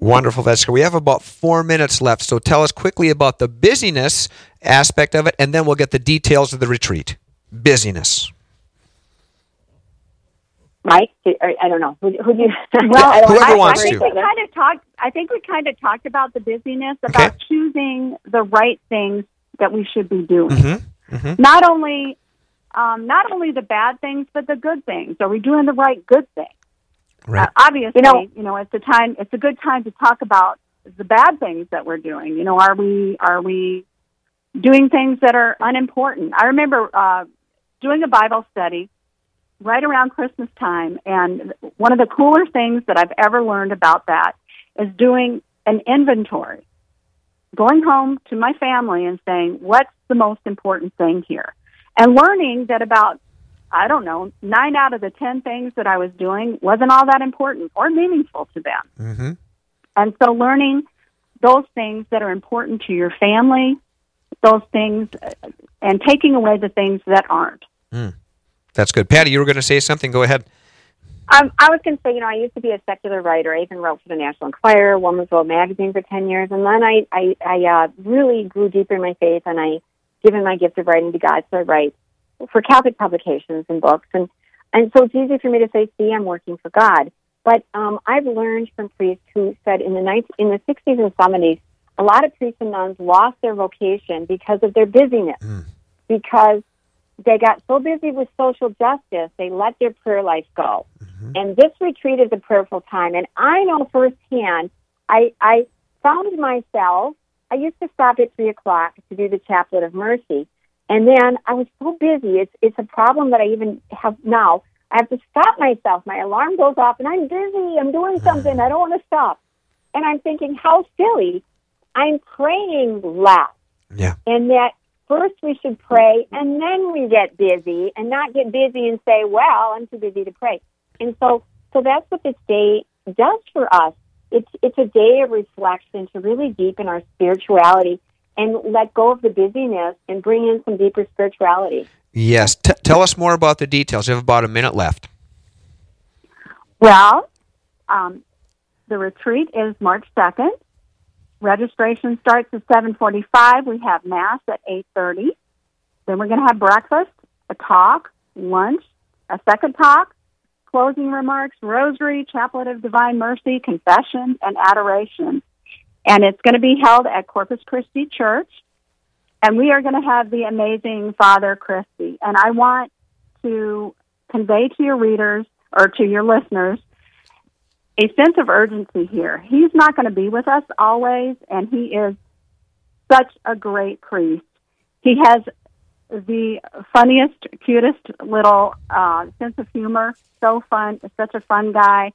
Wonderful. Good. We have about four minutes left, so tell us quickly about the busyness aspect of it, and then we'll get the details of the retreat. Busyness. Mike, I don't know. Who, who do you? Well, I Whoever I, wants I think to. we kind of talked. I think we kind of talked about the busyness, about choosing the right things that we should be doing. Mm-hmm. Not only, um, not only the bad things, but the good things. Are we doing the right good thing? Right. Uh, obviously, You know, you know- know, it's a time. It's a good time to talk about the bad things that we're doing. You know, are we are we doing things that are unimportant? I remember uh, doing a Bible study right around Christmas time, and one of the cooler things that I've ever learned about that is doing an inventory, going home to my family and saying, "What's the most important thing here?" and learning that about I don't know, nine out of the ten things that I was doing wasn't all that important or meaningful to them. Mm-hmm. And so learning those things that are important to your family, those things, and taking away the things that aren't. That's good. Patty, you were going to say something. Go ahead. Um, I was going to say, you know, I used to be a secular writer. I even wrote for the National Enquirer, Woman's World magazine for ten years, and then I, I, I uh, really grew deeper in my faith, and I given my gift of writing to God, so I write for Catholic publications and books, and and so it's easy for me to say, see, I'm working for God. But um, I've learned from priests who said in the 19, in the 60s and 70s, a lot of priests and nuns lost their vocation because of their busyness, because they got so busy with social justice, they let their prayer life go. Mm-hmm. And this retreat is a prayerful time. And I know firsthand, I, I found myself, I used to stop at three o'clock to do the Chaplet of Mercy, and then I was so busy. It's it's a problem that I even have now. I have to stop myself. My alarm goes off, and I'm busy. I'm doing something. I don't want to stop. And I'm thinking, how silly. I'm praying less. Yeah. And that first we should pray, and then we get busy, and not get busy and say, well, I'm too busy to pray. And so, so that's what this day does for us. It's it's a day of reflection to really deepen our spirituality and let go of the busyness and bring in some deeper spirituality. Yes. T- tell us more about the details. You have about a minute left. Well, um, the retreat is March 2nd. Registration starts at 7:45. We have mass at 8:30. Then we're going to have breakfast, a talk, lunch, a second talk, closing remarks, rosary, chaplet of divine mercy, confession, and adoration. And it's going to be held at Corpus Christi Church. And we are going to have the amazing Father Christie. And I want to convey to your readers or to your listeners a sense of urgency here. He's not going to be with us always, and he is such a great priest. He has the funniest, cutest little uh, sense of humor. So fun, such a fun guy.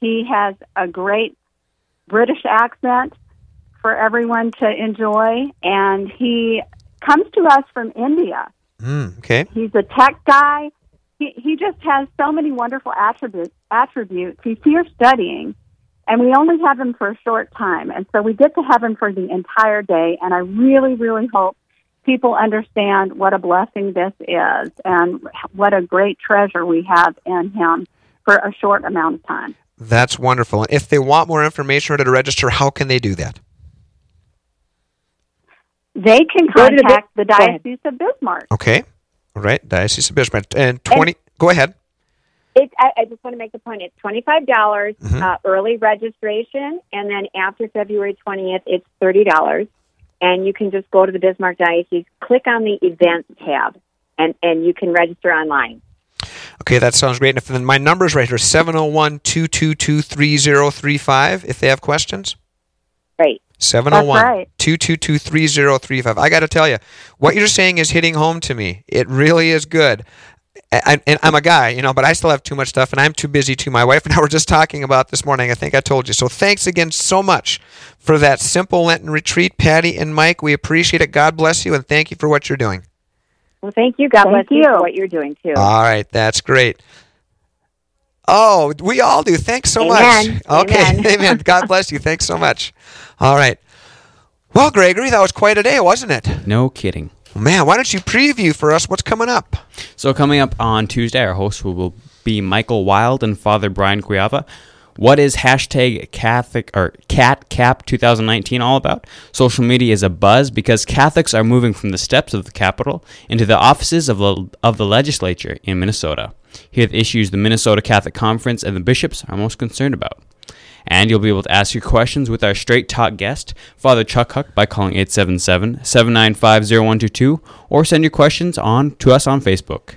He has a great British accent for everyone to enjoy, and he comes to us from India. Mm, okay. He's a tech guy. He he just has so many wonderful attributes. Attributes. He's here studying, and we only have him for a short time, and so we get to have him for the entire day. And I really, really hope people understand what a blessing this is, and what a great treasure we have in him for a short amount of time. That's wonderful. And if they want more information or to register, how can they do that? They can Go to the contact the Diocese of Bismarck. Okay. All right. Diocese of Bismarck. And 20. go ahead. It, I, I just want to make the point. It's twenty five dollars Mhm. uh, early registration, and then after February twentieth, it's thirty dollars. And you can just go to the Bismarck Diocese, click on the events tab, and and you can register online. Okay, that sounds great. And if then my number's right here 701 222 3035 if they have questions. Right. 701 That's oh right. 222 3035. I got to tell you, what you're saying is hitting home to me. It really is good. I, and I'm a guy, you know, but I still have too much stuff, and I'm too busy to. My wife and I were just talking about this morning. I think I told you. So thanks again so much for that simple Lenten retreat, Patty and Mike. We appreciate it. God bless you, and thank you for what you're doing. Well, thank you. God Thank bless you you. for what you're doing too. All right, that's great. Oh, we all do. Thanks so Amen. much. Okay, Amen. amen. God bless you. Thanks so much. All right. Well, Gregory, that was quite a day, wasn't it? No kidding. Man, why don't you preview for us what's coming up? So coming up on Tuesday, our hosts will be Michael Wild and Father Brian Guiava. What is hashtag Catholic or Cat Cap 2019 all about? Social media is a buzz because Catholics are moving from the steps of the Capitol into the offices of the, of the legislature in Minnesota. Here are the issues the Minnesota Catholic Conference and the bishops are most concerned about. And you'll be able to ask your questions with our straight talk guest, Father Chuck Huck, by calling 877 795 0122 or send your questions on to us on Facebook.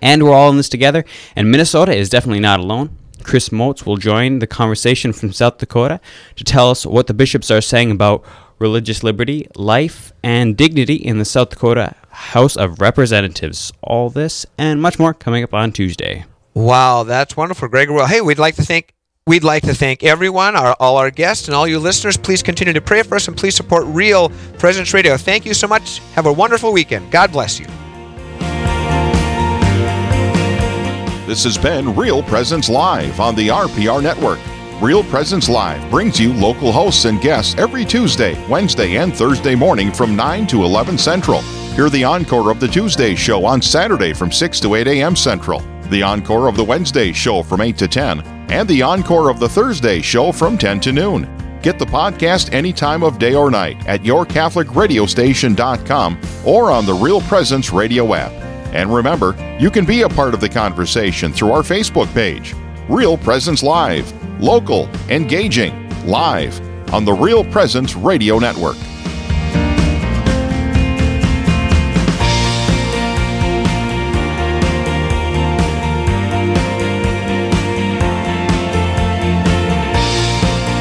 And we're all in this together, and Minnesota is definitely not alone. Chris Motz will join the conversation from South Dakota to tell us what the bishops are saying about religious liberty, life, and dignity in the South Dakota House of Representatives. All this and much more coming up on Tuesday. Wow, that's wonderful, Gregory. Well, hey, we'd like to thank we'd like to thank everyone, our, all our guests, and all you listeners. Please continue to pray for us and please support Real Presence Radio. Thank you so much. Have a wonderful weekend. God bless you. This has been Real Presence Live on the RPR Network. Real Presence Live brings you local hosts and guests every Tuesday, Wednesday, and Thursday morning from 9 to 11 Central. Hear the encore of the Tuesday show on Saturday from 6 to 8 a.m. Central, the encore of the Wednesday show from 8 to 10, and the encore of the Thursday show from 10 to noon. Get the podcast any time of day or night at yourcatholicradiostation.com or on the Real Presence radio app. And remember, you can be a part of the conversation through our Facebook page. Real Presence Live, local, engaging, live on the Real Presence Radio Network.